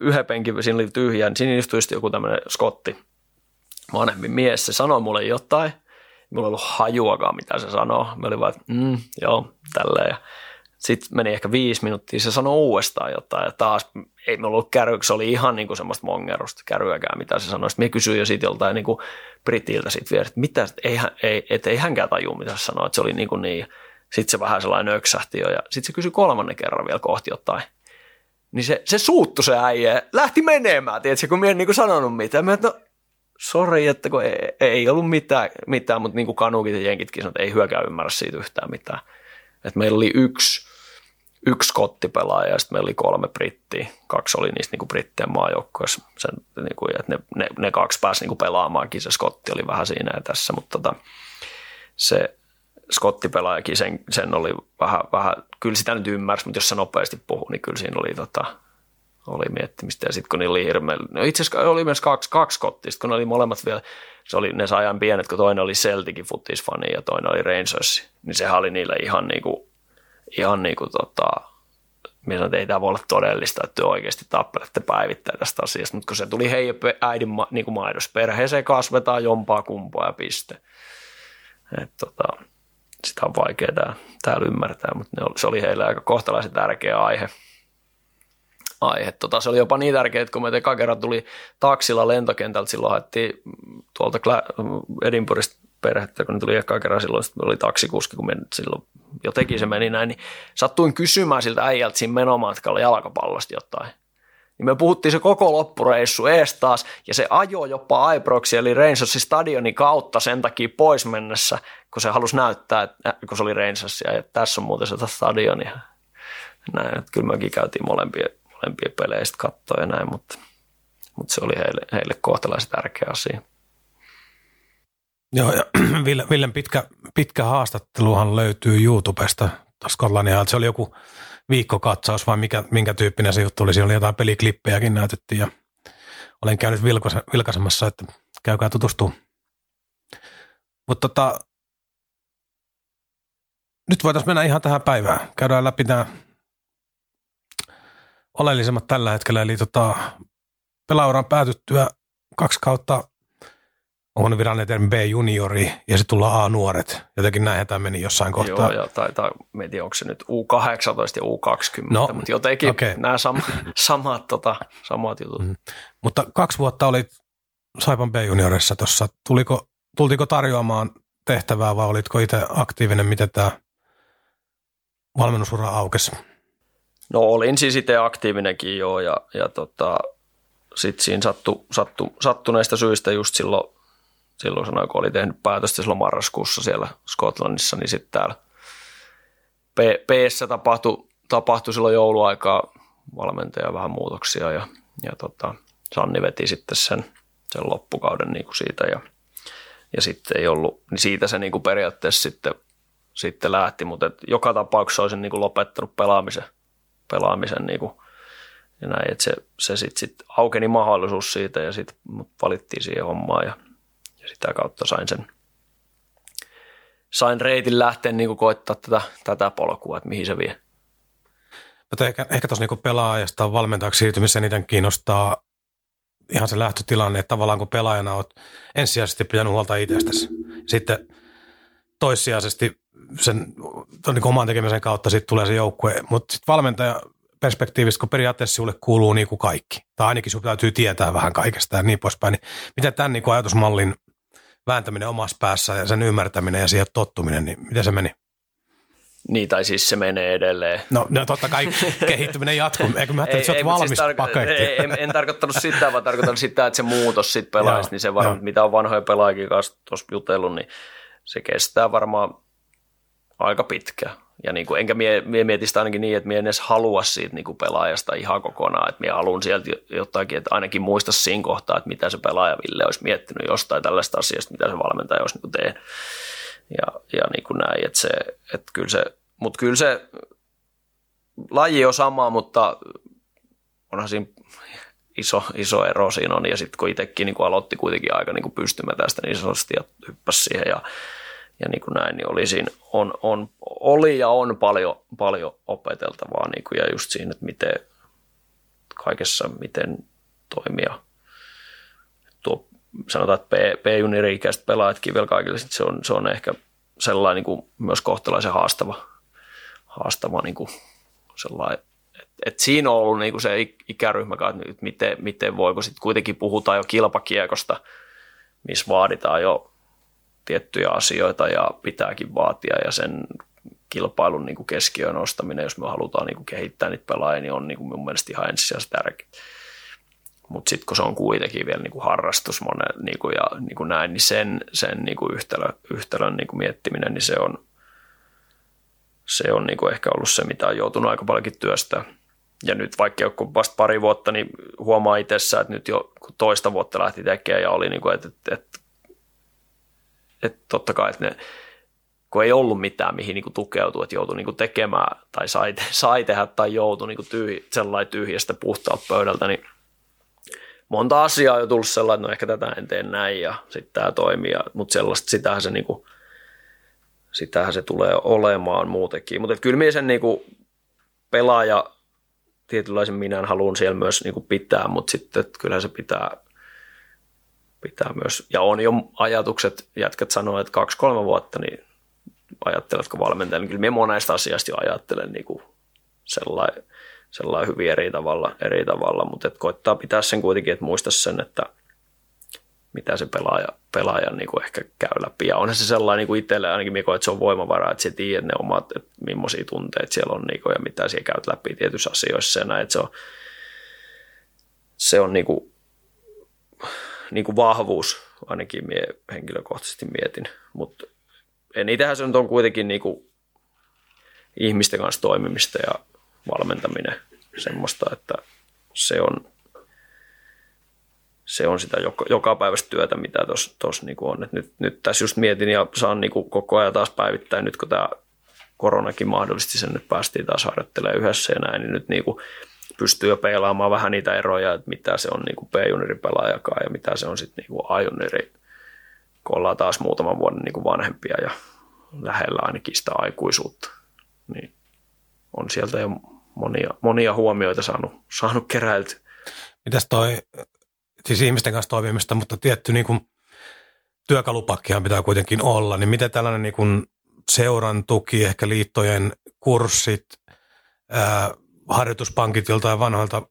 yhden penkin, siinä oli tyhjä, niin siinä istui joku tämmöinen skotti, vanhempi mies, se sanoi mulle jotain, mulla ei ollut hajuakaan, mitä se sanoo. Me oli vaan, mm, joo, tälleen. Ja sitten meni ehkä viisi minuuttia, se sanoi uudestaan jotain ja taas ei me ollut käry, se oli ihan niin kuin semmoista mongerusta käryäkään, mitä se sanoi. Sitten me kysyin jo siitä joltain niin kuin Britiltä sitten vielä, että mitä, ei, ei, et ei hänkään tajua, mitä se sanoi, että se oli niin kuin niin. Sitten se vähän sellainen öksähti jo ja sitten se kysyi kolmannen kerran vielä kohti jotain. Niin se, se suuttu se äijä, lähti menemään, tiedätkö, kun minä en niin kuin sanonut mitään. Mä, että no, sori, että kun ei, ei ollut mitään, mitään mutta niin kuin kanukit ja jenkitkin sanoivat, että ei hyökää ymmärrä siitä yhtään mitään. Et meillä oli yksi, yksi kottipelaaja ja sitten meillä oli kolme brittiä. Kaksi oli niistä niinku brittien maajoukkueessa. Sen, niinku, että ne, ne, ne, kaksi pääsi niinku pelaamaankin. Se Skotti oli vähän siinä ja tässä, mutta tota, se skottipelaajakin sen, sen oli vähän, vähän, kyllä sitä nyt ymmärsi, mutta jos se nopeasti puhui, niin kyllä siinä oli, tota, oli miettimistä. Ja sitten kun niillä oli hirveä, no itse asiassa oli myös kaksi, kaksi skottista, kun ne oli molemmat vielä, se oli, ne sai ajan pienet, kun toinen oli Celticin futisfani ja toinen oli Rangers, niin sehän oli niille ihan niinku ihan niin kuin tota, minä sanoin, että ei tämä voi olla todellista, että te oikeasti tappelette päivittäin tästä asiasta, mutta kun se tuli hei äidin niin kuin maidossa perheeseen kasvetaan jompaa kumpaa ja piste. Et, tota, sitä on vaikea tää, täällä ymmärtää, mutta ne oli, se oli heille aika kohtalaisen tärkeä aihe. aihe. Tota, se oli jopa niin tärkeä, että kun me eka kerran tuli taksilla lentokentältä, silloin haettiin tuolta Edinburghista perhettä, kun ne tuli ekaa kerran silloin, sitten oli taksikuski, kun me silloin jotenkin se meni näin, niin sattuin kysymään siltä äijältä siinä menomatkalla jalkapallosta jotain. Niin me puhuttiin se koko loppureissu ees taas, ja se ajoi jopa Ibroxi eli Rangersin stadionin kautta sen takia pois mennessä, kun se halusi näyttää, että, kun se oli Rangersia, ja tässä on muuten se stadioni. Näin, että kyllä mekin käytiin molempia, molempia pelejä sitten katsoa ja näin, mutta, mutta se oli heille, heille kohtalaisen tärkeä asia. Joo, ja Villen pitkä, pitkä haastatteluhan löytyy YouTubesta Skotlannin Se oli joku viikkokatsaus vai mikä, minkä tyyppinen se juttu oli. Siellä oli jotain peliklippejäkin näytettiin ja olen käynyt vilkaisemassa, että käykää tutustua. Mutta tota, nyt voitaisiin mennä ihan tähän päivään. Käydään läpi nämä oleellisemmat tällä hetkellä. Eli tota, pelauran päätyttyä kaksi kautta on virallinen termi B-juniori ja sitten tullaan A-nuoret. Jotenkin näinhän tämä meni jossain kohtaa. Joo, ja taitaa, en tiedä, onko se nyt U18 ja U20, no, mutta jotenkin okay. nämä sam, samat, tota, samat jutut. Mm. Mutta kaksi vuotta olit Saipan B-juniorissa tuossa. Tuliko, tultiko tarjoamaan tehtävää vai olitko itse aktiivinen? Miten tämä valmennusura aukesi? No olin siis itse aktiivinenkin joo ja, ja tota, sitten siinä sattu, sattu, sattuneista syistä just silloin silloin sanoi, kun oli tehnyt päätöstä silloin marraskuussa siellä Skotlannissa, niin sitten täällä p tapahtui, tapahtui silloin jouluaikaa valmentaja vähän muutoksia ja, ja tota, Sanni veti sitten sen, sen loppukauden niin kuin siitä ja, ja sitten ei ollut, niin siitä se niin kuin periaatteessa sitten, sitten lähti, mutta et joka tapauksessa olisin niin kuin lopettanut pelaamisen, pelaamisen niin kuin, ja näin, että se, se sitten sit aukeni mahdollisuus siitä ja sitten valittiin siihen hommaan ja ja sitä kautta sain sen sain reitin lähteä niin kuin koittaa tätä, tätä polkua, että mihin se vie. Mutta ehkä, ehkä tuossa niin pelaajasta valmentajaksi siirtymisessä eniten kiinnostaa ihan se lähtötilanne, että tavallaan kun pelaajana olet ensisijaisesti pitänyt huolta itsestäsi. Sitten toissijaisesti sen niin oman tekemisen kautta sitten tulee se joukkue, mutta sitten valmentaja perspektiivistä, kun periaatteessa sinulle kuuluu niin kuin kaikki, tai ainakin sinun täytyy tietää vähän kaikesta ja niin poispäin, niin miten tämän niin kuin ajatusmallin vääntäminen omassa päässä ja sen ymmärtäminen ja siihen tottuminen, niin miten se meni? Niin, tai siis se menee edelleen. No, no totta kai kehittyminen jatkuu. Eikö mä ajattelin, että sä oot valmis siis tar- paketti? En, en, tarkoittanut sitä, vaan tarkoitan sitä, että se muutos sitten pelaajista, niin se varmaan, mitä on vanhoja pelaajia kanssa tuossa jutellut, niin se kestää varmaan aika pitkä. Ja niin kuin, enkä mie, mie mieti sitä ainakin niin, että mie en edes halua siitä niin kuin pelaajasta ihan kokonaan. Että mie haluan sieltä jotakin, että ainakin muista siinä kohtaa, että mitä se pelaaja Ville olisi miettinyt jostain tällaista asiasta, mitä se valmentaja olisi niin tehnyt. Ja, ja niin kuin näin, että se, että kyllä se, mutta kyllä se laji on sama, mutta onhan siinä iso, iso ero siinä on. Ja sitten kun itsekin niin aloitti kuitenkin aika niin pystymä tästä niin isosti ja hyppäsi siihen ja ja niin kuin näin, niin oli, siinä, on, on, oli ja on paljon, paljon opeteltavaa niin kuin, ja just siinä, että miten kaikessa, miten toimia. Tuo, sanotaan, että P-juniri-ikäiset pelaajatkin vielä kaikille, se on, se on ehkä sellainen niin kuin myös kohtalaisen haastava, haastava niin kuin sellainen, et siinä on ollut niin kuin se ikäryhmä, että miten, miten voiko sitten kuitenkin puhutaan jo kilpakiekosta, missä vaaditaan jo tiettyjä asioita ja pitääkin vaatia ja sen kilpailun niin kuin keskiöön nostaminen, jos me halutaan niin kuin kehittää niitä pelaajia, niin on niin kuin mun mielestä ihan ensisijaisesti tärkeää. Mutta sitten kun se on kuitenkin vielä niin kuin harrastus monen, niin kuin ja niin kuin näin, niin sen, sen niin kuin yhtälö, yhtälön niin kuin miettiminen, niin se on, se on niin kuin ehkä ollut se, mitä on joutunut aika paljonkin työstä. Ja nyt vaikka kun vasta pari vuotta, niin huomaa itsessä, että nyt jo toista vuotta lähti tekemään ja oli, niin kuin, että, että, että totta kai, että ne, kun ei ollut mitään, mihin niin tukeutua, että joutui niin tekemään tai sai, sai tehdä tai joutui niin tyhj, sellainen tyhjästä puhtaalta pöydältä, niin monta asiaa on jo tullut sellainen, että no ehkä tätä en tee näin ja sitten tämä toimii, mutta sellaista, sitähän se, niin kuin, sitähän se tulee olemaan muutenkin. Mutta kyllä minä sen niin kuin pelaaja tietynlaisen minä haluan siellä myös niin kuin pitää, mutta sitten kyllä se pitää pitää myös, ja on jo ajatukset, jätkät sanoo, että kaksi-kolme vuotta, niin ajatteletko valmentaja, niin kyllä minä monesta asiasta jo ajattelen niin kuin sellainen, sellainen hyvin eri tavalla, eri tavalla. Mutta että koittaa pitää sen kuitenkin, että muista sen, että mitä se pelaaja, pelaaja niin kuin ehkä käy läpi. Ja onhan se sellainen niin kuin itselle, ainakin minä että se on voimavara, että se tiedät ne omat, että millaisia tunteita siellä on niin kuin, ja mitä siellä käyt läpi tietyissä asioissa ja näin, että se on, se on niin kuin, niin kuin vahvuus, ainakin mie henkilökohtaisesti mietin. Mutta enitenhän se on kuitenkin niin kuin ihmisten kanssa toimimista ja valmentaminen semmoista, että se on, se on sitä joka, joka päivästä työtä, mitä tuossa niin on. Et nyt, nyt tässä just mietin ja saan niin kuin koko ajan taas päivittäin, nyt kun tämä koronakin mahdollisti sen, että päästiin taas harjoittelemaan yhdessä ja näin, niin nyt niin kuin pystyy jo peilaamaan vähän niitä eroja, että mitä se on niin kuin B-juniorin ja mitä se on sitten niin A-juniori, kun ollaan taas muutaman vuoden niin kuin vanhempia ja lähellä ainakin sitä aikuisuutta. Niin on sieltä jo monia, monia huomioita saanut, saanut keräilty. Mitäs toi, siis ihmisten kanssa toimimista, mutta tietty niin kuin työkalupakkihan pitää kuitenkin olla, niin miten tällainen niin kuin seuran tuki, ehkä liittojen kurssit, ää, harjoituspankit joltain vanhoilta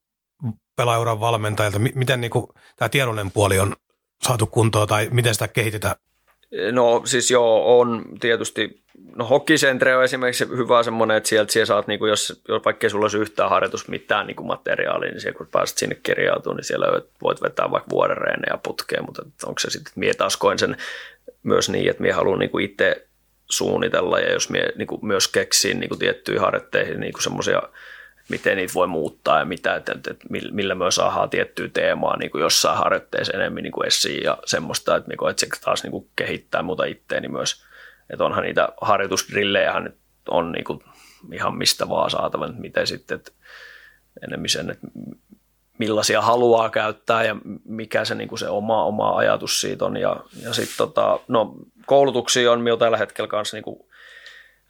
pelaajuran valmentajilta? Miten niin kuin, tämä tiedollinen puoli on saatu kuntoon tai miten sitä kehitetään? No siis joo, on tietysti, no Hokicentre on esimerkiksi hyvä semmoinen, että sieltä siellä saat, niin kuin jos, jos vaikka sulla olisi yhtään harjoitus mitään niin kuin materiaalia, niin siellä kun pääset sinne kirjautumaan, niin siellä voit vetää vaikka vuoden ja putkeen, mutta onko se sitten, mie taas koen sen myös niin, että mie haluan niin kuin itse suunnitella ja jos mie niin kuin myös keksin niin kuin tiettyihin harjoitteihin niin kuin semmoisia miten niitä voi muuttaa ja mitä, että, että, että millä myös saadaan tiettyä teemaa niin kuin jossain harjoitteessa enemmän niin kuin esiin ja semmoista, että, niin että se taas niin kuin kehittää muuta itteeni myös. Että onhan niitä harjoitusdrillejä nyt on niin kuin ihan mistä vaan saatava, että miten sitten, että enemmän sen, että millaisia haluaa käyttää ja mikä se, niin kuin se oma, oma ajatus siitä on. Ja, ja sitten tota, no, koulutuksia on jo tällä hetkellä kanssa niin kuin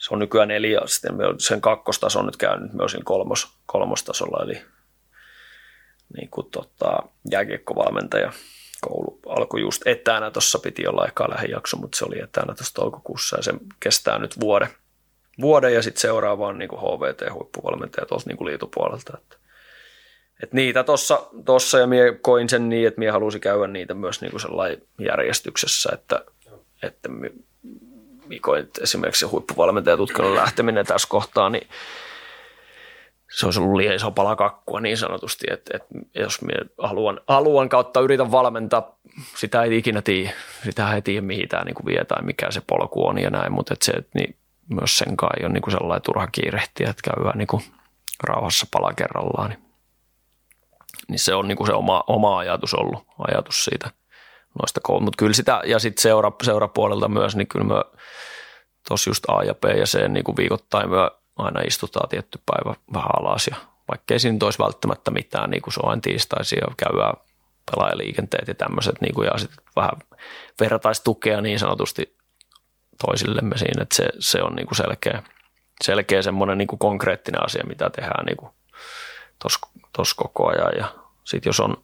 se on nykyään neljä, sitten sen kakkostaso on nyt käynyt myös kolmos, kolmostasolla, eli niin kuin tota, jääkiekkovalmentaja. Koulu alkoi just etänä, tuossa piti olla ehkä lähijakso, mutta se oli etänä tuossa toukokuussa ja se kestää nyt vuoden. Vuoden ja sitten seuraavaan niin HVT-huippuvalmentaja tuolta niin liitupuolelta. Että, et niitä tuossa tossa ja mie koin sen niin, että mie halusin käydä niitä myös niin kuin järjestyksessä, että, että koin, että esimerkiksi se huippuvalmentajatutkinnon lähteminen tässä kohtaa, niin se olisi ollut liian iso pala kakkua niin sanotusti, että, että jos minä haluan, haluan kautta yritän valmentaa, sitä ei ikinä tiedä, sitä ei tiedä mihin tämä niin vie tai mikä se polku on ja näin, mutta että se, että niin myös sen kai on niin kuin sellainen turha kiirehtiä, että käydään niin kuin rauhassa pala kerrallaan, niin, niin se on niin kuin se oma, oma ajatus ollut, ajatus siitä noista koulusta, mutta kyllä sitä, ja sitten seura, seurapuolelta myös, niin kyllä me tuossa just A ja B ja C niin kuin viikoittain me aina istutaan tietty päivä vähän alas ja vaikkei siinä olisi välttämättä mitään, niin kuin se on aina tiistaisia ja käydään pelaajaliikenteet ja tämmöiset niin kuin, ja sitten vähän vertaistukea niin sanotusti toisillemme siinä, että se, se on niin kuin selkeä, selkeä semmoinen niin kuin konkreettinen asia, mitä tehdään niin tuossa koko ajan ja sitten jos on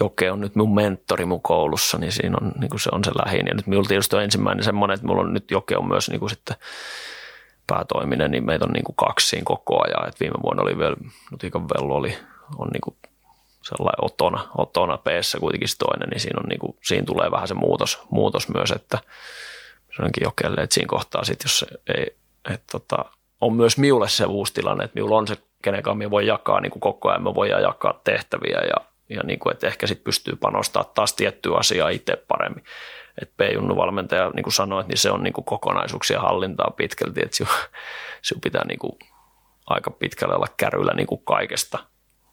Joke on nyt mun mentori mun koulussa, niin siinä on, niin kuin se on se lähin. Ja nyt minulla tietysti on ensimmäinen semmoinen, että mulla on nyt Joke on myös niin kuin sitten päätoiminen, niin meitä on niin kuin kaksi siinä koko ajan. Et viime vuonna oli vielä, Nutikan Vellu oli, on niin kuin sellainen otona, otona p kuitenkin toinen, niin siinä, on niin kuin, siinä tulee vähän se muutos, muutos myös, että se onkin jokelle, että siinä kohtaa sitten, jos se ei, että tota, on myös miulle se uusi tilanne, että minulla on se, kenen kanssa voi jakaa niin kuin koko ajan, me voidaan jakaa tehtäviä ja, ja niin kuin, että ehkä sitten pystyy panostamaan taas tiettyä asiaa itse paremmin että P-junnu valmentaja, niin kuin sanoit, niin se on niin kuin kokonaisuuksia hallintaa pitkälti, että sinun pitää niin kuin aika pitkälle olla kärryllä niin kuin kaikesta.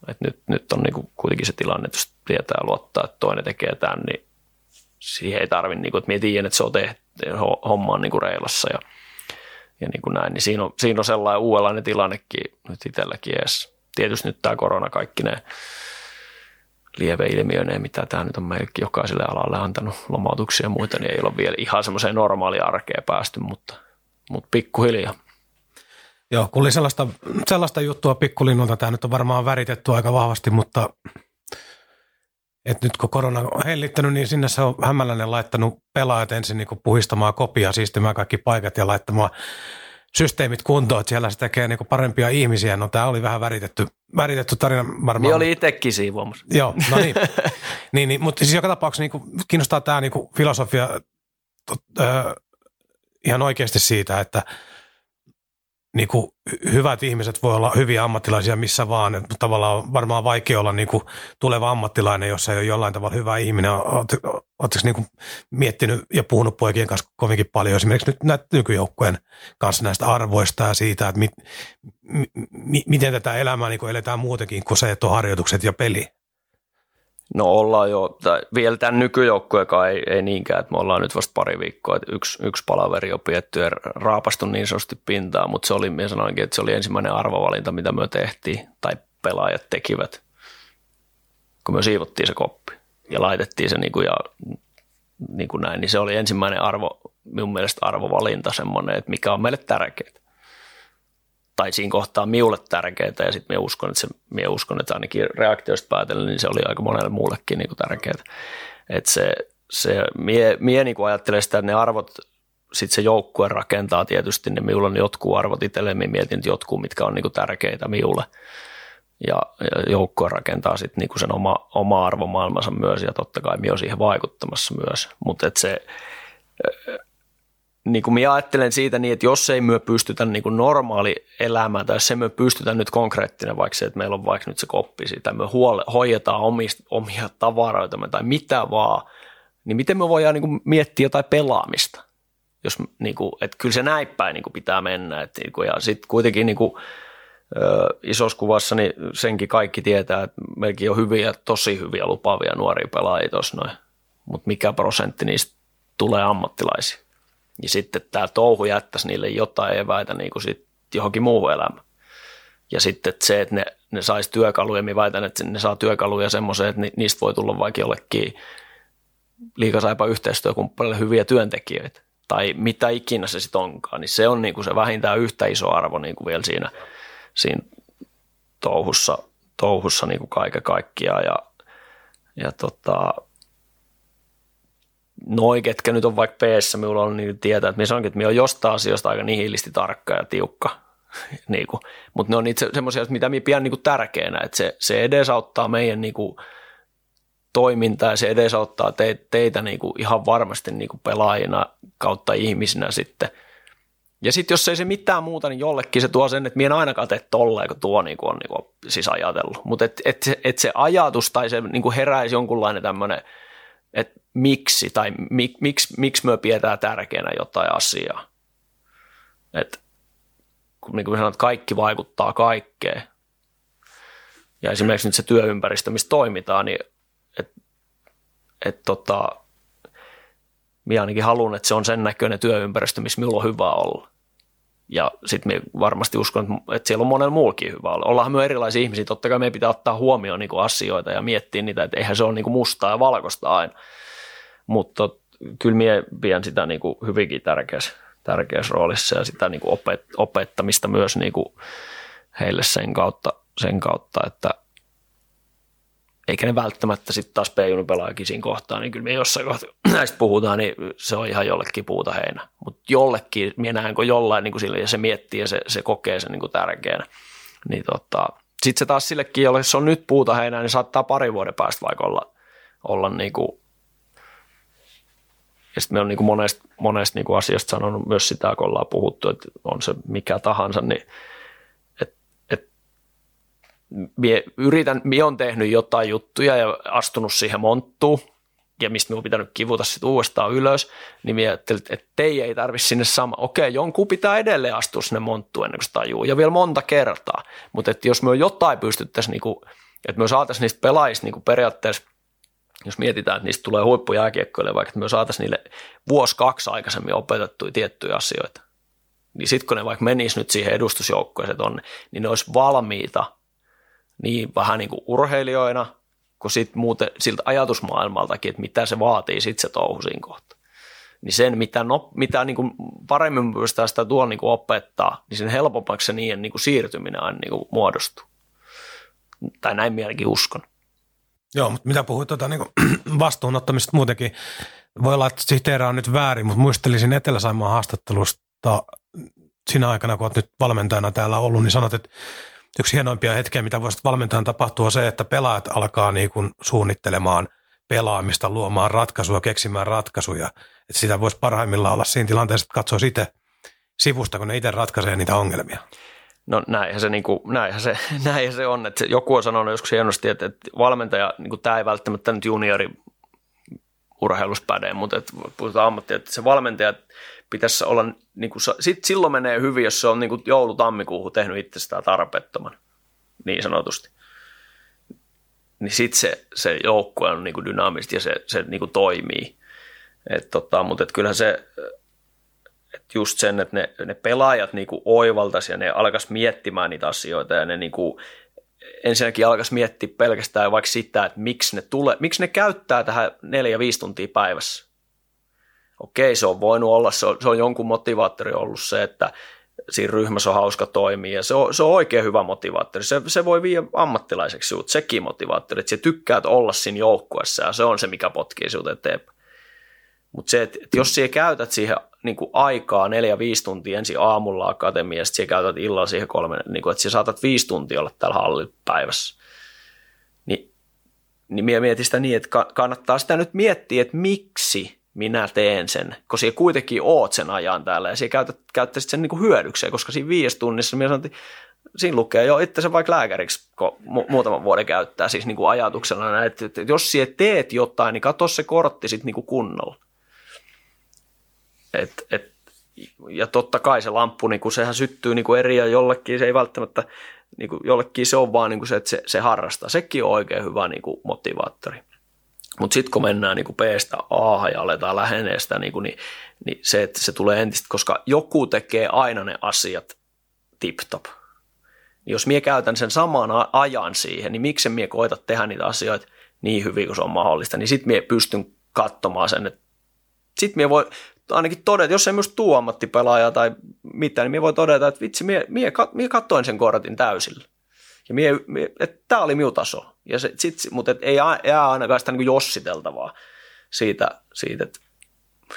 Et nyt, nyt on niin kuin kuitenkin se tilanne, että jos tietää luottaa, että toinen tekee tämän, niin siihen ei tarvitse, niin että tiedän, että se on tehty, homma on niin kuin reilassa ja, ja niin kuin näin, niin siinä on, siinä on sellainen uudenlainen tilannekin nyt itselläkin edes. Tietysti nyt tämä korona kaikki ne lieveilmiöineen, mitä tämä nyt on meillekin jokaiselle alalle antanut lomautuksia ja muita, niin ei ole vielä ihan semmoiseen normaalia arkeen päästy, mutta, mutta pikkuhiljaa. Joo, kun oli sellaista, sellaista juttua pikkulinnulta, tämä nyt on varmaan väritetty aika vahvasti, mutta et nyt kun korona on hellittänyt, niin sinne se on hämälläinen laittanut pelaajat ensin niin puhistamaan kopia, siistimään kaikki paikat ja laittamaan systeemit kuntoon, että siellä se tekee niin parempia ihmisiä. No tämä oli vähän väritetty, väritetty tarina varmaan. Niin oli itsekin siivoamassa. Joo, no niin. niin, niin mutta siis joka tapauksessa niin kiinnostaa tämä niin filosofia tot, äh, ihan oikeasti siitä, että – niin kuin hyvät ihmiset voi olla hyviä ammattilaisia missä vaan. Että tavallaan on varmaan vaikea olla niin kuin tuleva ammattilainen, jos ei ole jollain tavalla hyvä ihminen. Oletteko niin miettinyt ja puhunut poikien kanssa kovinkin paljon esimerkiksi nyt näitä nykyjoukkojen kanssa näistä arvoista ja siitä, että mi, mi, miten tätä elämää niin kuin eletään muutenkin kuin se, että on harjoitukset ja peli? No ollaan jo, tai vielä tämän nykyjoukkuekaan ei, ei niinkään, että me ollaan nyt vasta pari viikkoa, että yksi, yksi palaveri on pietty ja raapastu niin sanotusti pintaa, mutta se oli, minä sanoinkin, että se oli ensimmäinen arvovalinta, mitä me tehtiin, tai pelaajat tekivät, kun me siivottiin se koppi ja laitettiin se niin kuin, ja niin kuin näin, niin se oli ensimmäinen arvo, minun mielestä arvovalinta semmoinen, että mikä on meille tärkeää tai siinä kohtaa miulle tärkeää ja sitten minä uskon, että se, minä uskon, että ainakin reaktioista päätellen, niin se oli aika monelle muullekin niin tärkeää. Että se, se mie, mie niin kuin ajattelen sitä, että ne arvot, sitten se joukkue rakentaa tietysti, ne minulla on jotkut arvot itselleen, minä mietin että jotkut, mitkä on niin kuin tärkeitä miulle. Ja, ja joukkue rakentaa sitten niin kuin sen oma, oma arvomaailmansa myös, ja totta kai minä olen siihen vaikuttamassa myös. Mutta se, niin kuin minä ajattelen siitä niin, että jos ei myö pystytä niin kuin normaali elämään tai jos ei myö pystytä nyt konkreettinen, vaikka se, että meillä on vaikka nyt se koppi siitä, me huole, hoidetaan omista, omia tavaroita tai mitä vaan, niin miten me voidaan niin kuin miettiä jotain pelaamista? Jos, niin kuin, että kyllä se näin päin niin kuin pitää mennä. Että, niin kuin, ja sitten kuitenkin niin kuin, isossa kuvassa niin senkin kaikki tietää, että meilläkin on hyviä, tosi hyviä lupaavia nuoria pelaajia tuossa noin. Mutta mikä prosentti niistä tulee ammattilaisia? Ja sitten tämä touhu jättäisi niille jotain eväitä niin kuin sit johonkin muuhun elämään. Ja sitten että se, että ne, ne saisi työkaluja, minä väitän, että ne saa työkaluja semmoiseen, että niistä voi tulla vaikka jollekin liikasaipa yhteistyökumppanille hyviä työntekijöitä. Tai mitä ikinä se sitten onkaan, niin se on niin kuin se vähintään yhtä iso arvo niin kuin vielä siinä, siinä touhussa, touhussa niin kuin kaiken kaikkiaan. Ja, ja tota, noi, ketkä nyt on vaikka p minulla on niin tietää, että minä sanonkin, että minä olen jostain asioista aika nihilisti tarkka ja tiukka. niin kuin, mutta ne on niitä semmoisia, mitä minä pidän niin kuin tärkeänä, että se, se edesauttaa meidän niin kuin, toimintaa ja se edesauttaa te, teitä niin kuin ihan varmasti niin kuin pelaajina kautta ihmisinä sitten. Ja sitten jos ei se mitään muuta, niin jollekin se tuo sen, että minä en ainakaan tee tolleen, kun tuo niin kuin on niin kuin siis ajatellut. Mutta että et, et se ajatus tai se niin kuin heräisi jonkunlainen tämmöinen, että miksi tai mik, miksi, miksi me pidetään tärkeänä jotain asiaa. Että kun niin kuin sanot, kaikki vaikuttaa kaikkeen. Ja esimerkiksi nyt se työympäristö, missä toimitaan, niin että tota, minä ainakin haluan, että se on sen näköinen työympäristö, missä minulla on hyvä olla. Ja sitten varmasti uskon, että siellä on monella muullakin hyvä olla. Ollaan myös erilaisia ihmisiä, totta kai meidän pitää ottaa huomioon niin asioita ja miettiä niitä, että eihän se ole niin mustaa ja valkoista aina. Mutta kyllä minä pidän sitä niin kuin hyvinkin tärkeässä, tärkeässä roolissa ja sitä niin kuin opet, opettamista myös niin kuin heille sen kautta, sen kautta että – eikä ne välttämättä sitten taas p pelaajakin siinä kohtaa, niin kyllä me jossain kohtaa näistä puhutaan, niin se on ihan jollekin puuta heinä. Mutta jollekin, minä näen, kun jollain niin kuin sille, ja se miettii ja se, se kokee sen niin kuin tärkeänä. Niin tota, sitten se taas sillekin, jolle jos on nyt puuta heinä, niin saattaa pari vuoden päästä vaikka olla, olla niin kuin, ja sitten me on niin kuin monesta, monesta niin kuin asiasta sanonut myös sitä, kun ollaan puhuttu, että on se mikä tahansa, niin mie yritän, mie on tehnyt jotain juttuja ja astunut siihen monttuun, ja mistä minun pitänyt kivuta sitten uudestaan ylös, niin mie ajattelin, että teidän ei tarvitse sinne sama. Okei, jonkun pitää edelleen astua sinne monttuun ennen kuin se tajuu, ja vielä monta kertaa. Mutta että jos me jotain pystyttäisiin, niinku, että me saataisiin niistä pelaajista niinku periaatteessa, jos mietitään, että niistä tulee huippujääkiekkoille, vaikka me saataisiin niille vuosi kaksi aikaisemmin opetettuja tiettyjä asioita, niin sitten kun ne vaikka menis nyt siihen edustusjoukkoon, tonne, niin ne olisi valmiita niin vähän niin kuin urheilijoina, kuin sit muuten siltä ajatusmaailmaltakin, että mitä se vaatii sitten se touhu siinä kohtaa. Niin sen, mitä, no, mitä niin kuin paremmin pystytään sitä tuolla niin kuin opettaa, niin sen helpommaksi se niiden niin kuin siirtyminen aina niin kuin muodostuu. Tai näin mielenkin uskon. Joo, mutta mitä puhuit tuota, niin vastuunottamista muutenkin, voi olla, että sihteera on nyt väärin, mutta muistelisin Etelä-Saimaan haastattelusta siinä aikana, kun olet nyt valmentajana täällä ollut, niin sanot, että yksi hienoimpia hetkiä, mitä voisi valmentajan tapahtua, se, että pelaajat alkaa niin kuin suunnittelemaan pelaamista, luomaan ratkaisuja, keksimään ratkaisuja. Että sitä voisi parhaimmillaan olla siinä tilanteessa, että katsoo itse sivusta, kun ne itse ratkaisee niitä ongelmia. No näinhän se, niin kuin, näinhän se, näinhän se on. Että joku on sanonut joskus hienosti, että, että valmentaja, niin kuin tämä ei välttämättä nyt juniori urheilussa päde, mutta että puhutaan ammattia, että se valmentaja pitäisi olla, niin kuin, sit silloin menee hyvin, jos se on niin kuin joulu-tammikuuhun tehnyt itsestään tarpeettoman, niin sanotusti. Niin sitten se, se joukkue on niin dynaamisesti ja se, se niin kuin toimii. Et tota, mutta et kyllähän se, et just sen, että ne, ne pelaajat niin kuin oivaltaisi ja ne alkaisi miettimään niitä asioita ja ne niin kuin, ensinnäkin alkaisi miettiä pelkästään vaikka sitä, että miksi ne, tule, miksi ne käyttää tähän neljä 5 tuntia päivässä okei, se on voinut olla, se on, se on jonkun motivaattori ollut se, että siinä ryhmässä on hauska toimia ja se on, se on oikein hyvä motivaattori. Se, se voi viedä ammattilaiseksi sinut, sekin motivaattori, että se tykkää olla siinä joukkueessa ja se on se, mikä potkii sinut eteenpäin. Mutta se, että, että jos sinä käytät siihen niin kuin aikaa neljä, viisi tuntia ensin aamulla akatemiasta, sinä käytät illalla siihen kolme, niin kuin, että sinä saatat viisi tuntia olla täällä hallilla päivässä, niin, niin minä mietin sitä niin, että kannattaa sitä nyt miettiä, että miksi minä teen sen, koska siellä kuitenkin oot sen ajan täällä ja siellä käytät, käyttäisit sen niin hyödykseen, koska siinä viisi tunnissa minä sanoin, siinä lukee jo itse se vaikka lääkäriksi, kun mu- muutaman vuoden käyttää siis niin kuin ajatuksena, että, että jos siellä teet jotain, niin katso se kortti sitten niin kuin kunnolla. Et, et, ja totta kai se lamppu, niin kuin sehän syttyy niin kuin eri ja jollekin se ei välttämättä, niin kuin jollekin se on vaan niin kuin se, että se, se harrastaa. Sekin on oikein hyvä niin kuin motivaattori. Mutta sitten kun mennään niin B-stä A ja aletaan lähenee sitä, niin, kuin, niin, niin se, että se tulee entistä, koska joku tekee aina ne asiat tip-top. Jos mie käytän sen saman ajan siihen, niin miksi mie koita tehdä niitä asioita niin hyvin kuin se on mahdollista, niin sitten mie pystyn katsomaan sen, että sitten mie voi ainakin todeta, jos ei myös tuu ammattipelaaja tai mitään, niin mie voi todeta, että vitsi, mie, mie, mie katsoin sen kortin täysillä. Ja mie, mie, että tämä oli minun taso. Ja se, sit, mutta et ei jää ainakaan sitä niin jossiteltavaa siitä, siitä että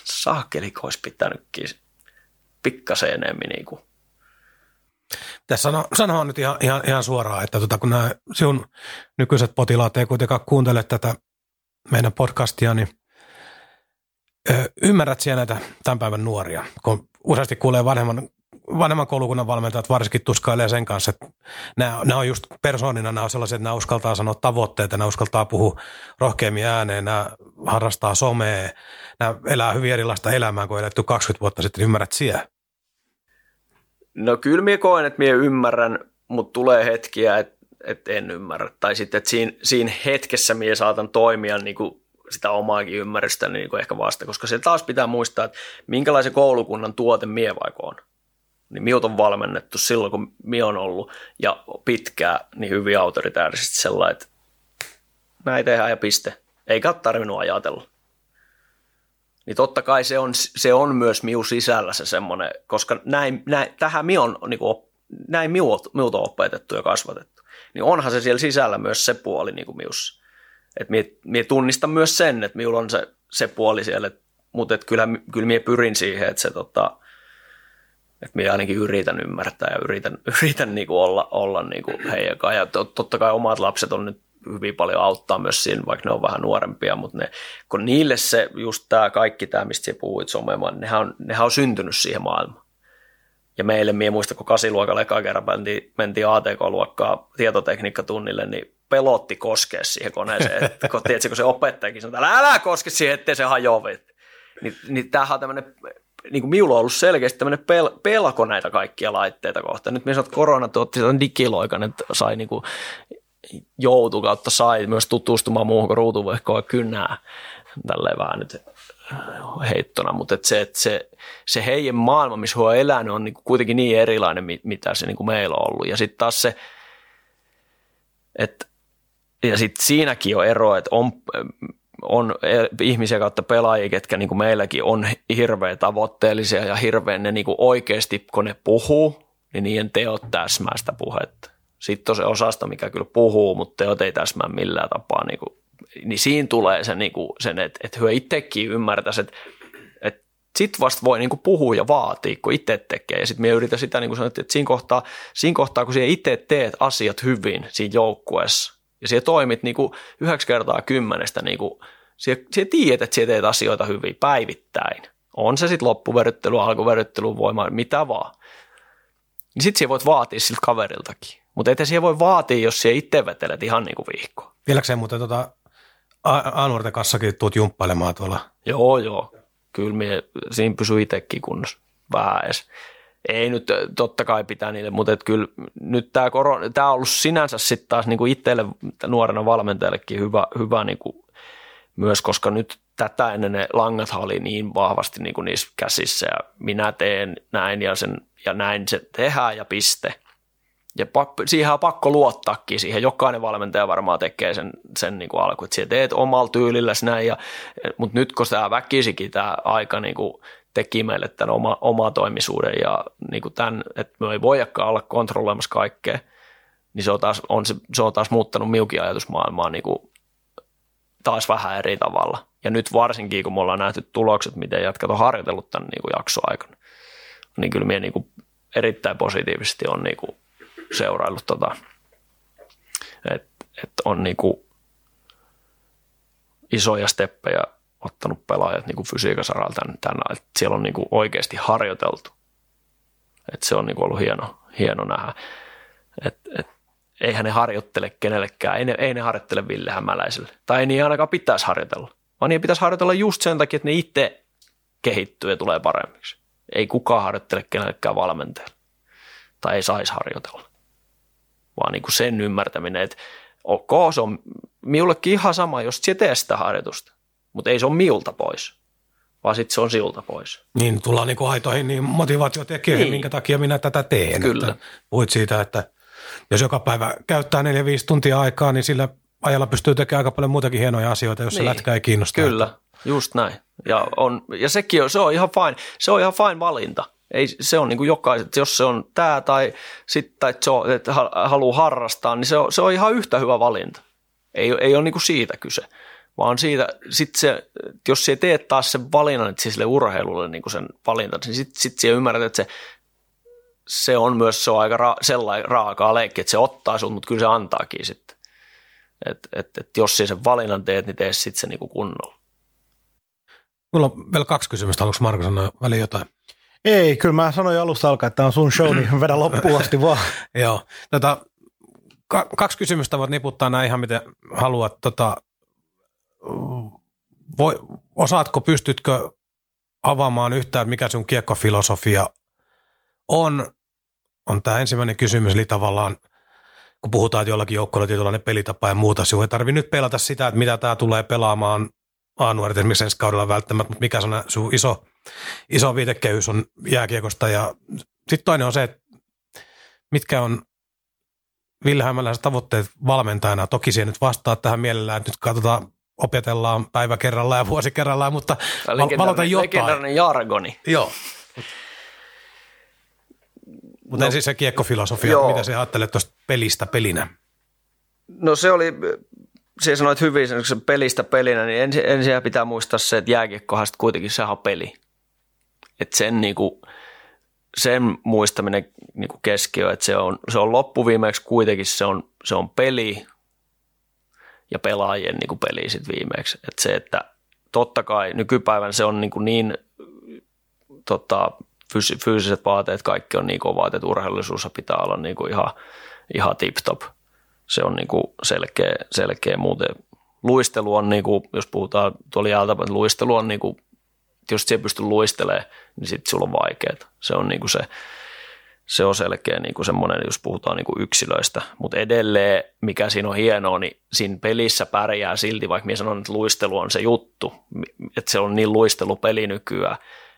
saakeliko olisi pitänytkin pikkasen enemmän niin kuin. Tässä sano, sanoa nyt ihan, ihan, ihan suoraan, että tota, kun nämä sinun nykyiset potilaat ei kuitenkaan kuuntele tätä meidän podcastia, niin ö, ymmärrät siellä näitä tämän päivän nuoria, kun useasti kuulee vanhemman, vanhemman koulukunnan valmentajat varsinkin tuskailee sen kanssa, että nämä, nämä on just persoonina, nämä on sellaisia, että nämä uskaltaa sanoa tavoitteita, nämä uskaltaa puhua rohkeammin ääneen, nämä harrastaa somea, nämä elää hyvin erilaista elämää kuin eletty 20 vuotta sitten, ymmärrät siellä? No kyllä minä koen, että minä ymmärrän, mutta tulee hetkiä, että, että en ymmärrä. Tai sitten, että siinä, siinä hetkessä minä saatan toimia niin kuin sitä omaakin ymmärrystä niin kuin ehkä vasta, koska se taas pitää muistaa, että minkälaisen koulukunnan tuote mie vaikka on. Niin miut on valmennettu silloin, kun mie on ollut ja pitkää niin hyvin autoritäärisesti sellainen, että näin tehdään ja piste. Eikä ole tarvinnut ajatella niin totta kai se on, se on myös miu sisällä se semmoinen, koska näin, näin, tähän mi on, niin kuin, näin miut, miut on opetettu ja kasvatettu. Niin onhan se siellä sisällä myös se puoli niin kuin miussa. Että mie, mie tunnistan myös sen, että minulla on se, se puoli siellä, mutta kyllä, kyllä mie pyrin siihen, että se tota, että minä ainakin yritän ymmärtää ja yritän, yritän niin kuin olla, olla niin kuin heidän Ja totta kai omat lapset on nyt hyvin paljon auttaa myös siinä, vaikka ne on vähän nuorempia, mutta ne, kun niille se just tämä kaikki tämä, mistä sä puhuit somemaan, nehän on, nehän on syntynyt siihen maailmaan. Ja meille, minä muista, kun kasiluokalla eka kerran mentiin, mentiin ATK-luokkaa tietotekniikkatunnille, niin pelotti koskea siihen koneeseen. Että, kun, tiedätkö, kun se opettajakin sanoi, että älä koske siihen, ettei se hajoa. Niin, niin tämähän on tämmöinen, niin kuin minulla on ollut selkeästi tämmöinen pel, pelko näitä kaikkia laitteita kohtaan. Nyt sanoin, että korona tuotti digiloikan, että sai niin kuin joutu kautta sai myös tutustumaan muuhun kuin ruutuvehkoon kynnää tälleen vähän nyt heittona, mutta et se, et se, se heidän maailma, missä he on elänyt, on niinku kuitenkin niin erilainen, mitä se niinku meillä on ollut. Ja sitten taas se, että ja sitten siinäkin on ero, että on, on ihmisiä kautta pelaajia, ketkä niin kuin meilläkin on hirveän tavoitteellisia ja hirveän ne niin kuin oikeasti, kun ne puhuu, niin niiden teot täsmää sitä puhetta. Sitten on se osasto, mikä kyllä puhuu, mutta teot ei täsmää millään tapaa. Niin, kuin, niin siinä tulee se, niin kuin, sen, että, että hyö itsekin ymmärtäisi, että, että sit vasta voi niin kuin puhua ja vaatia, kun itse tekee. Ja sitten me yritän sitä, niin kuin sanoit, että siinä kohtaa, siinä kohtaa, kun itse teet asiat hyvin siinä joukkueessa, ja siellä toimit niin kuin yhdeksän kertaa kymmenestä, niin kuin, siellä, siellä tiedät, että siellä teet asioita hyvin päivittäin. On se sitten loppuveryttely, alkuveryttely, voima, mitä vaan. Niin sitten siellä voit vaatia siltä kaveriltakin. Mutta ettei siihen voi vaatia, jos siellä itse vetelet ihan niin kuin viikko. Vieläkseen muuten tota, A-nuorten kassakin tuut jumppailemaan tuolla? Joo, joo. Kyllä mie, siinä pysyy itsekin kunnossa vähän edes. Ei nyt totta kai pitää niille, mutta et kyllä nyt tämä on ollut sinänsä sitten taas niinku itselle nuorena valmentajallekin hyvä, hyvä niinku myös, koska nyt tätä ennen ne langat oli niin vahvasti niinku niissä käsissä ja minä teen näin ja, sen, ja näin se tehdään ja piste – ja pakko, siihen on pakko luottaakin siihen. Jokainen valmentaja varmaan tekee sen, sen niin kuin alku, että teet omalla tyylillä näin. Ja, mutta nyt kun tämä väkisikin tämä aika niin kuin teki meille tämän oma, oma toimisuuden ja niin kuin tämän, että me ei voidakaan olla kontrolloimassa kaikkea, niin se on taas, on se, se on taas muuttanut miukin ajatusmaailmaa niin kuin taas vähän eri tavalla. Ja nyt varsinkin, kun me ollaan nähty tulokset, miten jatkat on harjoitellut tämän niin kuin jaksoaikana, niin kyllä minä niin kuin erittäin positiivisesti on niin kuin seuraillut tota, että et on niinku isoja steppejä ottanut pelaajat niinku fysiikan saralla tämän, tämän että siellä on niinku oikeasti harjoiteltu. Et se on niinku ollut hieno, hieno nähdä. Et, et, eihän ne harjoittele kenellekään, ei ne, ei ne harjoittele Ville Hämäläiselle. Tai ei niin ainakaan pitäisi harjoitella, vaan niin pitäisi harjoitella just sen takia, että ne itse kehittyy ja tulee paremmiksi. Ei kukaan harjoittele kenellekään valmentajalle. Tai ei saisi harjoitella vaan niin kuin sen ymmärtäminen, että ok, se on minullekin ihan sama, jos se tee sitä harjoitusta, mutta ei se ole miulta pois, vaan sitten se on siltä pois. Niin, tullaan niin kuin aitoihin niin motivaatiotekijöihin, niin. minkä takia minä tätä teen. Kyllä. Että puhuit siitä, että jos joka päivä käyttää 4-5 tuntia aikaa, niin sillä ajalla pystyy tekemään aika paljon muutakin hienoja asioita, jos niin. se lätkä ei kiinnosta. Kyllä, just näin. Ja, on, ja sekin on, se on ihan fine, se on ihan fine valinta. Ei, se on niin kuin jokaiset, jos se on tämä tai sitten että haluaa harrastaa, niin se on, se on ihan yhtä hyvä valinta. Ei, ei ole niin kuin siitä kyse, vaan siitä, sit se, jos se teet taas sen valinnan, että sille urheilulle niin kuin sen valinta, niin sitten sit siellä ymmärrät, että se, se on myös se on aika ra, sellainen raakaa leikki, että se ottaa sinut, mutta kyllä se antaakin sitten. Et, et, et jos sen valinnan teet, niin tee sitten se niin kuin kunnolla. Mulla on vielä kaksi kysymystä. Haluatko Marko sanoa väliin jotain? Ei, kyllä mä sanoin alusta alkaen, että tämä on sun show, niin vedä loppuun asti vaan. Joo. Tota, ka- kaksi kysymystä voit niputtaa näin ihan miten haluat. Tota, voi, osaatko, pystytkö avaamaan yhtään, mikä sun kiekkofilosofia on? On tämä ensimmäinen kysymys, eli tavallaan kun puhutaan, että jollakin joukkueella on tietynlainen pelitapa ja muuta, sinun ei tarvitse nyt pelata sitä, että mitä tämä tulee pelaamaan A-nuoret esimerkiksi ensi kaudella välttämättä, mutta mikä on sun iso, iso viitekehys on jääkiekosta. Ja sitten toinen on se, että mitkä on Ville tavoitteet valmentajana. Toki siihen nyt vastaa tähän mielellään, että nyt katsotaan, opetellaan päivä kerrallaan ja vuosi kerrallaan, mutta val- valota jotain. Legendaarinen jargoni. Joo. Mutta no, ensin se kiekkofilosofia, joo. mitä sä ajattelet tuosta pelistä pelinä? No se oli se sanoit hyvin se pelistä pelinä, niin ensin, ensin pitää muistaa se, että jääkiekkohan kuitenkin sehän on peli. Että sen, niinku, sen muistaminen niinku keskiö, että se on, se on loppuviimeksi kuitenkin se on, se on peli ja pelaajien niinku peli sitten viimeksi. Että se, että totta kai nykypäivän se on niinku niin tota, fyysiset vaateet, kaikki on niin kovat, että urheilullisuus pitää olla niinku ihan, ihan tip-top – se on niin kuin selkeä, selkeä muuten. Luistelu on, niin kuin, jos puhutaan tuolla jältäpäin, luistelu on, niin kuin, jos et pysty luistelemaan, niin sitten sulla on vaikeaa. Se on niin kuin se, se on selkeä niin kuin semmoinen, jos puhutaan niin kuin yksilöistä. Mutta edelleen, mikä siinä on hienoa, niin siinä pelissä pärjää silti, vaikka minä sanon, että luistelu on se juttu, että se on niin luistelupeli nykyään,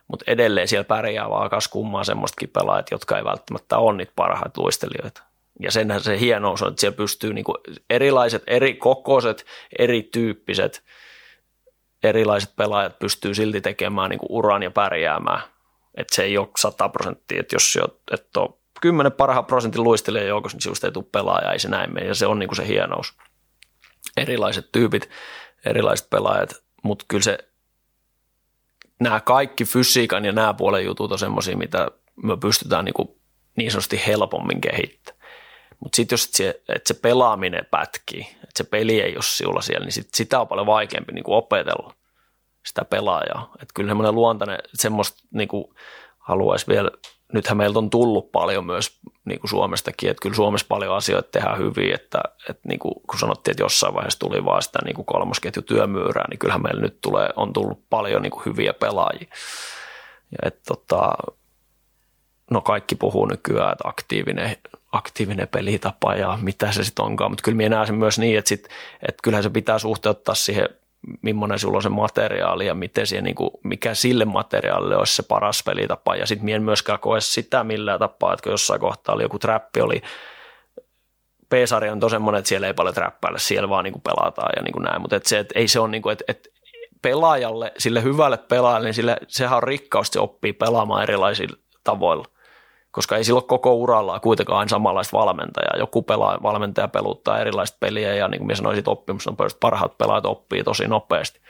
mutta edelleen siellä pärjää vaan kas kummaa semmoistakin pelaajat, jotka ei välttämättä ole niitä parhaita luistelijoita ja senhän se hienous on, että siellä pystyy niin kuin erilaiset, eri kokoiset, erityyppiset, erilaiset pelaajat pystyy silti tekemään niin kuin uran ja pärjäämään. Että se ei ole 100 prosenttia, että jos et on 10 parhaan prosentin luistelija joukossa, niin sinusta ei tule pelaaja, ei se näin mene, ja se on niin kuin se hienous. Erilaiset tyypit, erilaiset pelaajat, mutta kyllä se, nämä kaikki fysiikan ja nämä puolen jutut on semmoisia, mitä me pystytään niin, kuin niin sanotusti helpommin kehittämään. Mutta sitten jos se, että se pelaaminen pätkii, että se peli ei ole sinulla siellä, niin sit, sitä on paljon vaikeampi niin kuin opetella sitä pelaajaa. Että kyllä semmoinen luontainen, semmoista niin kuin haluaisi vielä, nythän meiltä on tullut paljon myös niin kuin Suomestakin, että kyllä Suomessa paljon asioita tehdään hyvin, että, että niin kuin, kun sanottiin, että jossain vaiheessa tuli vaan sitä niin kuin kolmosketju työmyyrää, niin kyllähän meillä nyt tulee, on tullut paljon niin kuin hyviä pelaajia. Ja että tota, no kaikki puhuu nykyään, että aktiivinen aktiivinen pelitapa ja mitä se sitten onkaan, mutta kyllä minä näen sen myös niin, että, sit, että kyllähän se pitää suhteuttaa siihen, millainen sulla on se materiaali ja miten siihen, niin kuin, mikä sille materiaalille olisi se paras pelitapa. Ja sitten en myöskään koe sitä millään tapaa, että kun jossain kohtaa oli joku trappi, oli P-sarja on semmoinen, että siellä ei paljon trappailla, siellä vaan niin kuin pelataan ja niin kuin näin, mutta että se, että ei se ole niin kuin, että, että pelaajalle, sille hyvälle pelaajalle, niin sille, sehän on rikkaus, se oppii pelaamaan erilaisilla tavoilla koska ei silloin koko uralla kuitenkaan aina samanlaista valmentajaa. Joku pelaa, valmentaja peluttaa erilaista peliä ja niin kuin minä sanoin, oppimusnopeudesta parhaat pelaajat oppii tosi nopeasti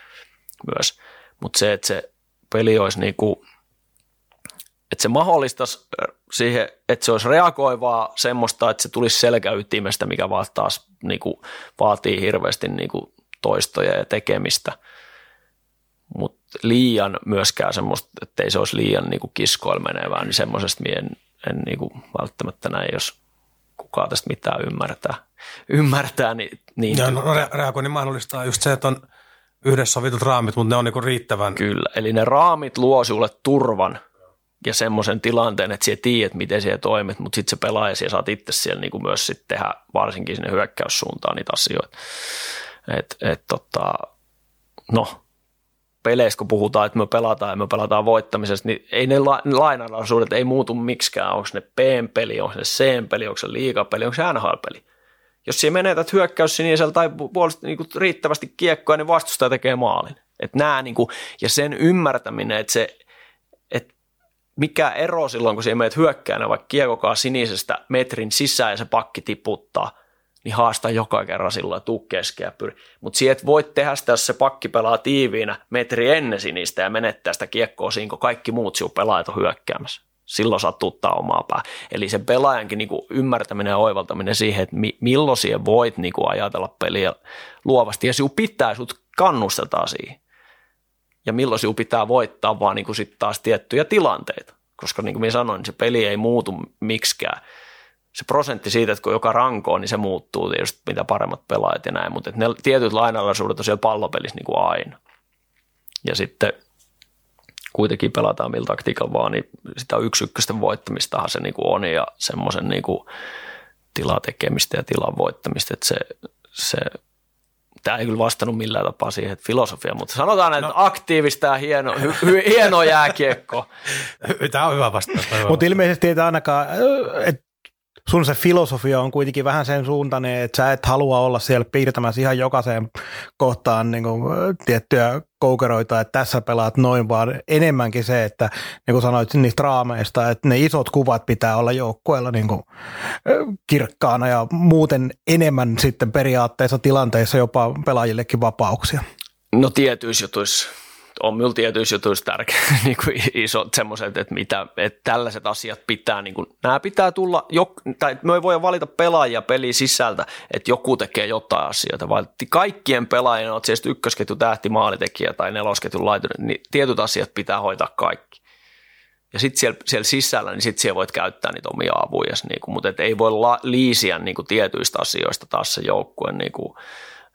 myös. Mutta se, että se peli olisi niin kuin, että se mahdollistaisi siihen, että se olisi reagoivaa semmoista, että se tulisi selkäytimestä, mikä vaan taas niin kuin, vaatii hirveästi niin kuin, toistoja ja tekemistä. Mutta liian myöskään semmoista, että ei se olisi liian niin kuin kiskoilla menevää, niin semmoisesta mien en niin kuin välttämättä näin, jos kukaan tästä mitään ymmärtää. ymmärtää niin, niin ja no, re- reagoinnin mahdollistaa just se, että on yhdessä sovitut raamit, mutta ne on niin riittävän. Kyllä, eli ne raamit luo sinulle turvan ja semmoisen tilanteen, että sinä tiedät, miten siellä toimit, mutta sitten se pelaaja, ja saat itse siellä niin kuin myös sit tehdä varsinkin sinne hyökkäyssuuntaan niitä asioita. Et, et tota, no, peleissä, kun puhutaan, että me pelataan ja me pelataan voittamisesta, niin ei ne la- lainalaisuudet ei muutu miksikään. Onko ne P-peli, onko ne C-peli, onko se liigapeli, onko se NHL-peli. Jos sinä menetät hyökkäys sinisellä tai puolesta niin riittävästi kiekkoa, niin vastustaja tekee maalin. Et nää, niin kuin, ja sen ymmärtäminen, että se, mikä ero silloin, kun siellä menet hyökkäänä vaikka kiekokaa sinisestä metrin sisään ja se pakki tiputtaa, niin haasta joka kerran silloin, tuu keskeä pyri. Mutta siihen et voi tehdä sitä, jos se pakki pelaa tiiviinä metri ennen sinistä ja menettää sitä kiekkoa siinä, kun kaikki muut sinun pelaajat on hyökkäämässä. Silloin saat tuttaa omaa pää. Eli se pelaajankin niinku ymmärtäminen ja oivaltaminen siihen, että mi- milloin siihen voit niinku ajatella peliä luovasti ja sinun pitää, sut kannustetaan siihen. Ja milloin sinun pitää voittaa vaan niinku sit taas tiettyjä tilanteita. Koska niin kuin minä sanoin, niin se peli ei muutu miksikään se prosentti siitä, että kun joka rankoo, niin se muuttuu tietysti mitä paremmat pelaajat ja näin, mutta ne tietyt lainalaisuudet on siellä pallopelissä niin kuin aina. Ja sitten kuitenkin pelataan millä taktiikalla vaan, niin sitä yksi ykkösten voittamistahan se niin kuin on ja semmoisen niin kuin tilatekemistä ja tilan voittamista, että se, se Tämä ei kyllä vastannut millään tapaa siihen, että filosofia, mutta sanotaan, että no. aktiivista ja hieno, hy, hy, hieno jääkiekko. Tämä on hyvä vastaus. Mutta ilmeisesti ei ainakaan, että sun se filosofia on kuitenkin vähän sen suuntainen, että sä et halua olla siellä piirtämässä ihan jokaiseen kohtaan niin kuin, tiettyjä koukeroita, että tässä pelaat noin, vaan enemmänkin se, että niin kuin sanoit niistä raameista, että ne isot kuvat pitää olla joukkueella niin kuin, kirkkaana ja muuten enemmän sitten periaatteessa tilanteissa jopa pelaajillekin vapauksia. No tietyissä jutuissa on minulla tietyissä jutuissa tärkeä niin kuin isot semmoiset, että, mitä, että tällaiset asiat pitää, niin kuin, nämä pitää tulla, tai me ei voi valita pelaajia peli sisältä, että joku tekee jotain asioita, vaan kaikkien pelaajien, on siis ykkösketju tähti maalitekijä tai nelosketju laitunen, niin tietyt asiat pitää hoitaa kaikki. Ja sitten siellä, siellä sisällä, niin sitten siellä voit käyttää niitä omia avuja, niin kuin, mutta et ei voi la, liisiä niin kuin tietyistä asioista taas se joukkue niin kuin,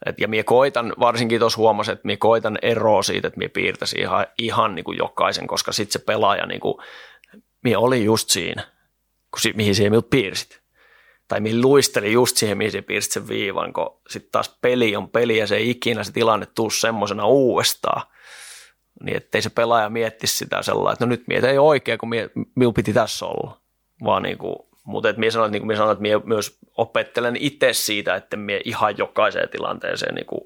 et, ja minä koitan, varsinkin tuossa huomasin, että minä koitan eroa siitä, että minä piirtäisin ihan, ihan niin kuin jokaisen, koska sitten se pelaaja, niin kuin, minä olin just siinä, kun, si, mihin siihen minut piirsit. Tai minä luistelin just siihen, mihin sinä piirsit sen viivan, kun sitten taas peli on peli ja se ei ikinä se tilanne tuu semmoisena uudestaan. Niin ettei se pelaaja miettisi sitä sellainen, että no nyt mietin ei oikein, kun minun piti tässä olla. Vaan niin kuin, mutta et minä sanoin, niin kuin minä sanoin, että minä myös opettelen itse siitä, että minä ihan jokaiseen tilanteeseen niin kuin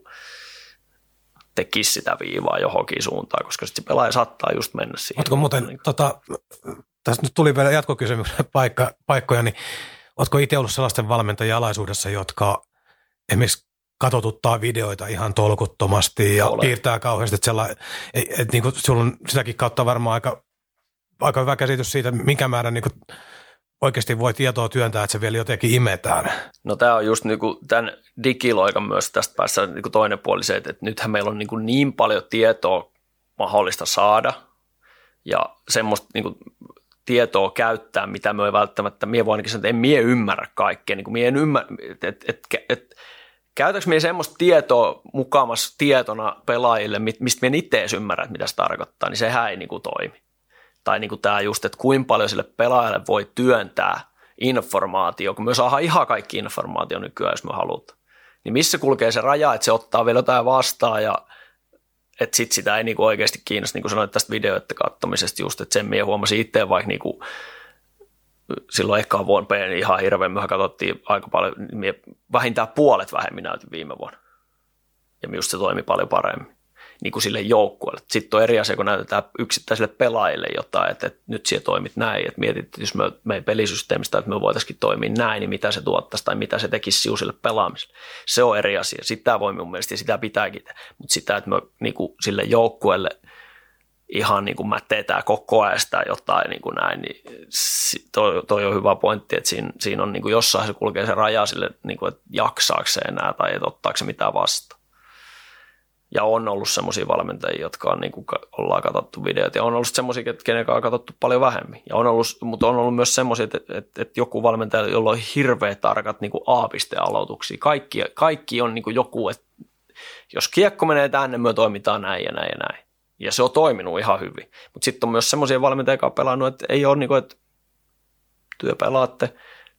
tekisi sitä viivaa johonkin suuntaan, koska sitten se pelaaja saattaa just mennä siihen. Oletko muuten, niin tota, tässä nyt tuli vielä jatkokysymyksen paikka, paikkoja, niin oletko itse ollut sellaisten valmentajien alaisuudessa, jotka esimerkiksi katotuttaa videoita ihan tolkuttomasti ja Olen. piirtää kauheasti, että, sellainen, että, että niin kuin, sulla on sitäkin kautta varmaan aika, aika hyvä käsitys siitä, mikä määrä niin kuin, oikeasti voi tietoa työntää, että se vielä jotenkin imetään. No tämä on just niinku tämän digiloikan myös tästä päässä niinku toinen puoli se, että nythän meillä on niinku niin paljon tietoa mahdollista saada ja semmoista niinku tietoa käyttää, mitä me ei välttämättä, mie voi ainakin sanoa, että en mie ymmärrä kaikkea, niin kuin mie en ymmärrä, että et, et, et, käytätkö mie semmoista tietoa mukamassa tietona pelaajille, mistä mie itse edes ymmärrä, että mitä se tarkoittaa, niin sehän ei niin kuin toimi tai niin kuin tämä just, että kuinka paljon sille pelaajalle voi työntää informaatio, kun me saadaan ihan kaikki informaatio nykyään, jos me halutaan. Niin missä kulkee se raja, että se ottaa vielä jotain vastaan ja että sit sitä ei niinku oikeasti kiinnosta, niin kuin sanoit tästä videoiden katsomisesta just, että sen minä huomasin itse vaikka niinku, silloin ehkä vuonna niin ihan hirveän myöhä katsottiin aika paljon, niin vähintään puolet vähemmän näytin viime vuonna. Ja minusta se toimi paljon paremmin niin kuin sille joukkueelle. Sitten on eri asia, kun näytetään yksittäisille pelaajille jotain, että, että nyt siellä toimit näin, että mietit, että jos me, meidän pelisysteemistä, että me voitaisiin toimia näin, niin mitä se tuottaisi tai mitä se tekisi sinuille pelaamiselle. Se on eri asia. Sitä voi mun mielestä ja sitä pitääkin. Mutta sitä, että me niin kuin sille joukkueelle ihan niin kuin mätetään koko ajan sitä jotain niin kuin näin, niin toi, toi, on hyvä pointti, että siinä, siinä on niin kuin jossain se kulkee se raja sille, niin kuin, että jaksaako se enää tai että ottaako se mitään vastaan. Ja on ollut semmoisia valmentajia, jotka on, niin kuin, ollaan katsottu videot, ja on ollut semmoisia, kenen on katsottu paljon vähemmän. Ja on ollut, mutta on ollut myös semmoisia, että, että, että joku valmentaja, jolla on hirveän tarkat niin kuin A-pisteen aloituksia. Kaikki, kaikki on niin kuin joku, että jos kiekko menee tänne, me toimitaan näin ja näin ja näin. Ja se on toiminut ihan hyvin. Mutta sitten on myös semmoisia valmentajia, jotka on pelannut, että ei ole niin kuin, että työ pelaatte,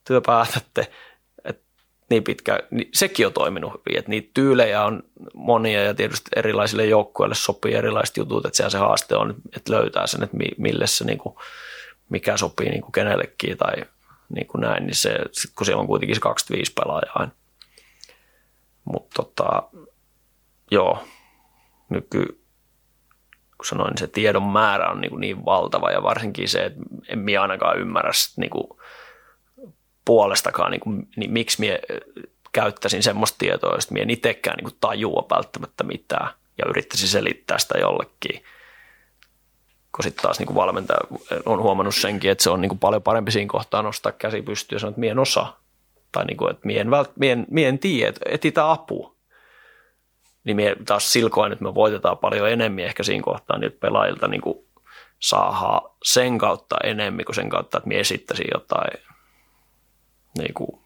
työ päätätte, niin pitkä, niin sekin on toiminut hyvin, että niitä tyylejä on monia ja tietysti erilaisille joukkueille sopii erilaiset jutut, että se, se haaste on, että löytää sen, että mille se niin kuin, mikä sopii niin kuin kenellekin tai niin kuin näin, niin se, kun siellä on kuitenkin se 25 pelaajaa aina. Mutta tota, joo, nyky kun sanoin, niin se tiedon määrä on niin, niin valtava ja varsinkin se, että en minä ainakaan ymmärrä niin kuin puolestakaan, niin, kuin, niin miksi minä käyttäisin semmoista tietoa, josta minä en itsekään niin tajua välttämättä mitään ja yrittäisin selittää sitä jollekin. Kun sitten taas niin kuin valmentaja on huomannut senkin, että se on niin kuin paljon parempi siinä kohtaa nostaa käsi pystyyn ja sanoa, että minä en osaa. Tai niin kuin, että minä en, vält, minä en, minä en tiedä, etitä apua niin me taas silkoin, että me voitetaan paljon enemmän ehkä siinä kohtaa niiltä pelaajilta niin saadaan sen kautta enemmän kuin sen kautta, että me esittäisin jotain, niin kuin,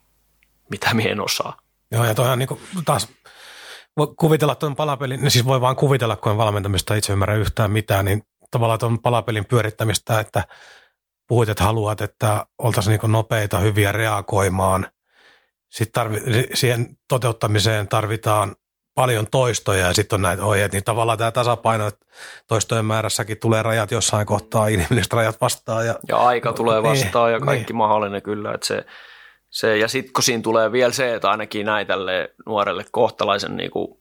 mitä me en osaa. Joo, ja toihan niin kuin, taas voi kuvitella tuon palapelin, niin siis voi vaan kuvitella, kun en valmentamista itse ymmärrä yhtään mitään, niin tavallaan tuon palapelin pyörittämistä, että puhuit, että haluat, että oltaisiin niin nopeita, hyviä reagoimaan. Sitten tarvi, siihen toteuttamiseen tarvitaan paljon toistoja ja sitten on näitä ohjeet, niin tavallaan tämä tasapaino, että toistojen määrässäkin tulee rajat jossain kohtaa, inhimilliset rajat vastaan. Ja, ja aika tulee niin, vastaan niin, ja kaikki niin. mahdollinen kyllä, että se, se ja sitten kun siinä tulee vielä se, että ainakin näin tälle nuorelle kohtalaisen niin kuin,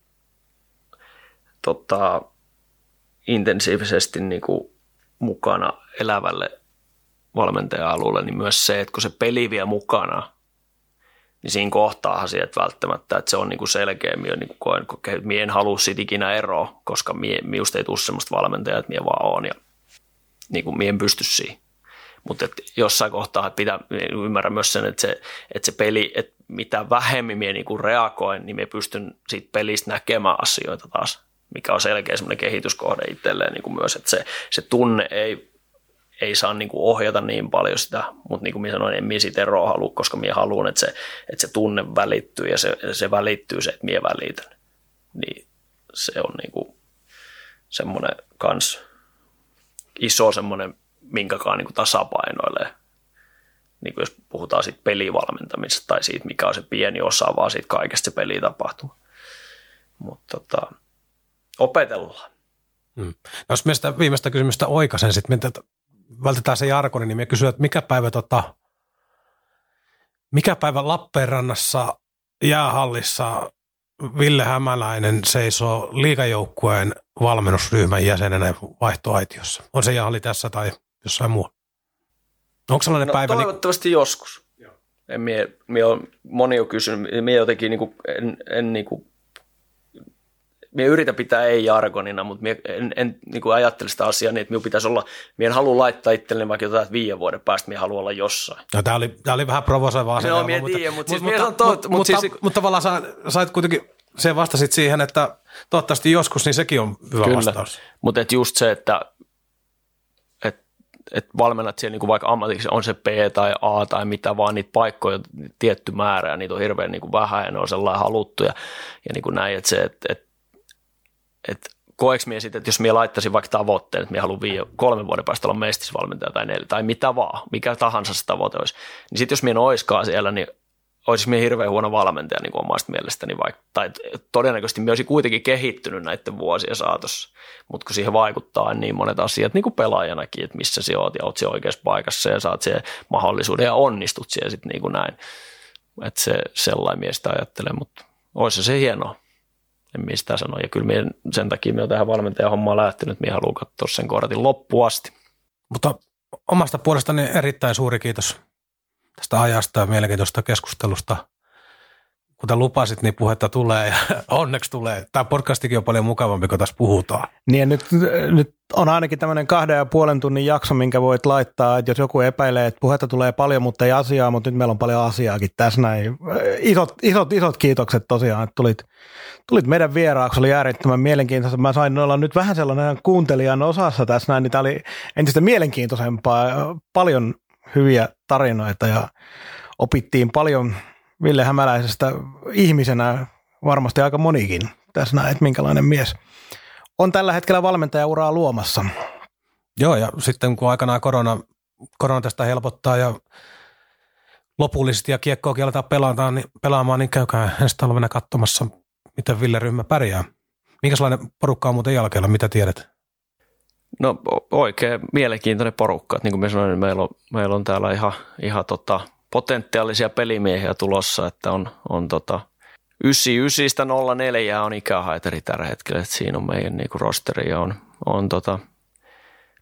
tota, intensiivisesti niin kuin, mukana elävälle valmentaja-alueelle, niin myös se, että kun se peli vie mukana, niin siinä kohtaahan sieltä välttämättä, että se on niinku selkeämmin jo niinku koen, kun mie en halua siitä ikinä eroa, koska minusta ei tule sellaista valmentajaa, että mie vaan on ja niinku mie en pysty siihen. Mutta jossain kohtaa pitää ymmärrä myös sen, että se, että se peli, että mitä vähemmän mie niinku reagoin, niin mie pystyn siitä pelistä näkemään asioita taas, mikä on selkeä semmoinen kehityskohde itselleen niin kuin myös, että se, se tunne ei ei saa niin kuin ohjata niin paljon sitä, mutta niin kuin minä sanoin, en minä siitä eroa halua, koska minä haluan, että se, että se tunne välittyy ja se, se välittyy se, että minä välitän. Niin se on niin kuin semmoinen kans iso semmoinen, minkäkaan niin kuin tasapainoilee. Niin jos puhutaan siitä pelivalmentamisesta tai siitä, mikä on se pieni osa vaan siitä kaikesta se pelitapahtuma. Mutta tota, opetellaan. Hmm. No, jos me sitä viimeistä kysymystä oikaisen, sitten vältetään se jarkoni, niin me kysyä, että mikä päivä, tota, mikä päivä Lappeenrannassa jäähallissa Ville Hämäläinen seisoo liikajoukkueen valmennusryhmän jäsenenä vaihtoaitiossa. On se jäähalli tässä tai jossain muualla? Onko sellainen no, päivä? Toivottavasti niin... joskus. En mie, mie on, moni on kysynyt, mie jotenkin niin kuin, en, en niin kuin minä yritän pitää ei-jargonina, mutta minä en, en niin kuin ajattele sitä asiaa niin, että minun pitäisi olla, minä en halua laittaa itselleni vaikka jotain, että viiden vuoden päästä minä haluan olla jossain. No, tämä, oli, tämä oli vähän provosoivaa. No, minä tiedän, mutta, siis mutta, mutta, mutta, mutta, siis, mutta tavallaan sä, sait kuitenkin, se vastasit siihen, että toivottavasti joskus, niin sekin on hyvä Kyllä. vastaus. mutta just se, että että valmennat siellä niin vaikka ammatiksi, on se B tai A tai mitä vaan, niitä paikkoja tietty määrä ja niitä on hirveän niin kuin vähän ja ne on sellainen haluttu ja, ja niin kuin näin, että se, että, että että koeks mie sitten, että jos mie laittaisin vaikka tavoitteen, että mie haluan viime, kolmen vuoden päästä olla mestisvalmentaja tai neljä, tai mitä vaan, mikä tahansa se tavoite olisi, niin sitten jos mie oiskaan siellä, niin olisi mie hirveän huono valmentaja niin omasta mielestäni, vaikka, tai todennäköisesti mie olisi kuitenkin kehittynyt näiden vuosien saatossa, mutta kun siihen vaikuttaa niin monet asiat niin kuin pelaajanakin, että missä sä oot ja oot siellä oikeassa paikassa ja saat siihen mahdollisuuden ja onnistut siellä sitten niin kuin näin, että se sellainen miestä ajattelee, mutta olisi se hienoa en mistä sano. Ja kyllä minä, sen takia minä tähän valmentajahommaan lähtenyt, minä haluan katsoa sen kortin loppuun asti. Mutta omasta puolestani erittäin suuri kiitos tästä ajasta ja mielenkiintoista keskustelusta. Kuten lupasit, niin puhetta tulee ja onneksi tulee. Tämä podcastikin on paljon mukavampi, kun tässä puhutaan. Niin ja nyt, nyt on ainakin tämmöinen kahden ja puolen tunnin jakso, minkä voit laittaa, että jos joku epäilee, että puhetta tulee paljon, mutta ei asiaa, mutta nyt meillä on paljon asiaakin tässä näin. Isot, isot, isot kiitokset tosiaan, että tulit, tulit meidän vieraaksi, oli äärettömän mielenkiintoista. Mä sain olla nyt vähän sellainen kuuntelijan osassa tässä näin, niin tämä oli entistä mielenkiintoisempaa, paljon hyviä tarinoita ja opittiin paljon Ville Hämäläisestä ihmisenä, varmasti aika monikin tässä näin, että minkälainen mies on tällä hetkellä valmentajauraa luomassa. Joo, ja sitten kun aikanaan korona, korona tästä helpottaa ja lopullisesti ja kiekkoakin aletaan pelaamaan, niin, pelaamaan, niin käykää ensi talvena katsomassa, miten Ville-ryhmä pärjää. Minkälainen porukka on muuten jälkeellä, mitä tiedät? No oikein mielenkiintoinen porukka. Niin kuin mä sanoin, niin meillä on, meillä on täällä ihan, ihan tota, potentiaalisia pelimiehiä tulossa, että on, on tota, 99 04 on ikähaiteri tällä hetkellä, että siinä on meidän niin rosteri ja on, on tota,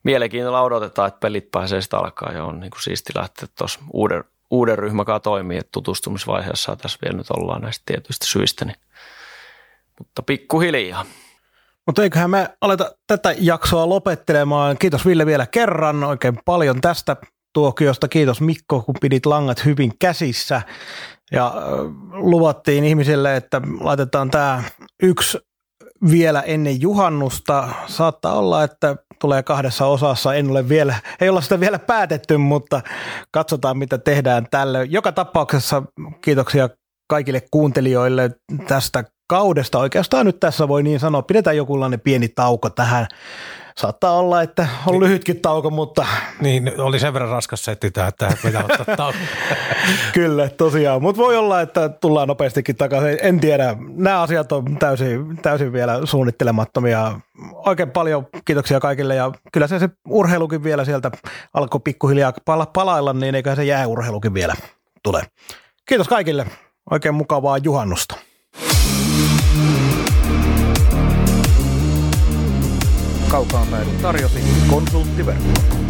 mielenkiinnolla odotetaan, että pelit pääsee sitä alkaa ja on niin kuin siisti lähteä tuossa uuden, uuden ryhmäkaan toimii, että tutustumisvaiheessa tässä vielä nyt ollaan näistä tietyistä syistä, niin, mutta pikkuhiljaa. Mutta eiköhän me aleta tätä jaksoa lopettelemaan. Kiitos Ville vielä kerran oikein paljon tästä tuokiosta. Kiitos Mikko, kun pidit langat hyvin käsissä. Ja luvattiin ihmisille, että laitetaan tämä yksi vielä ennen juhannusta. Saattaa olla, että tulee kahdessa osassa. En ole vielä, ei olla sitä vielä päätetty, mutta katsotaan mitä tehdään tälle. Joka tapauksessa kiitoksia kaikille kuuntelijoille tästä kaudesta. Oikeastaan nyt tässä voi niin sanoa, pidetään jokinlainen pieni tauko tähän. Saattaa olla, että on niin, lyhytkin tauko, mutta... Niin, oli sen verran raskas setti tämä, että pitää ottaa tauko. Kyllä, tosiaan. Mutta voi olla, että tullaan nopeastikin takaisin. En tiedä. Nämä asiat on täysin, täysin vielä suunnittelemattomia. Oikein paljon kiitoksia kaikille ja kyllä se, se urheilukin vielä sieltä alkoi pikkuhiljaa pala- palailla, niin eiköhän se jääurheilukin vielä tule. Kiitos kaikille. Oikein mukavaa juhannusta. Päädyn tarjosi konsulttiverkko.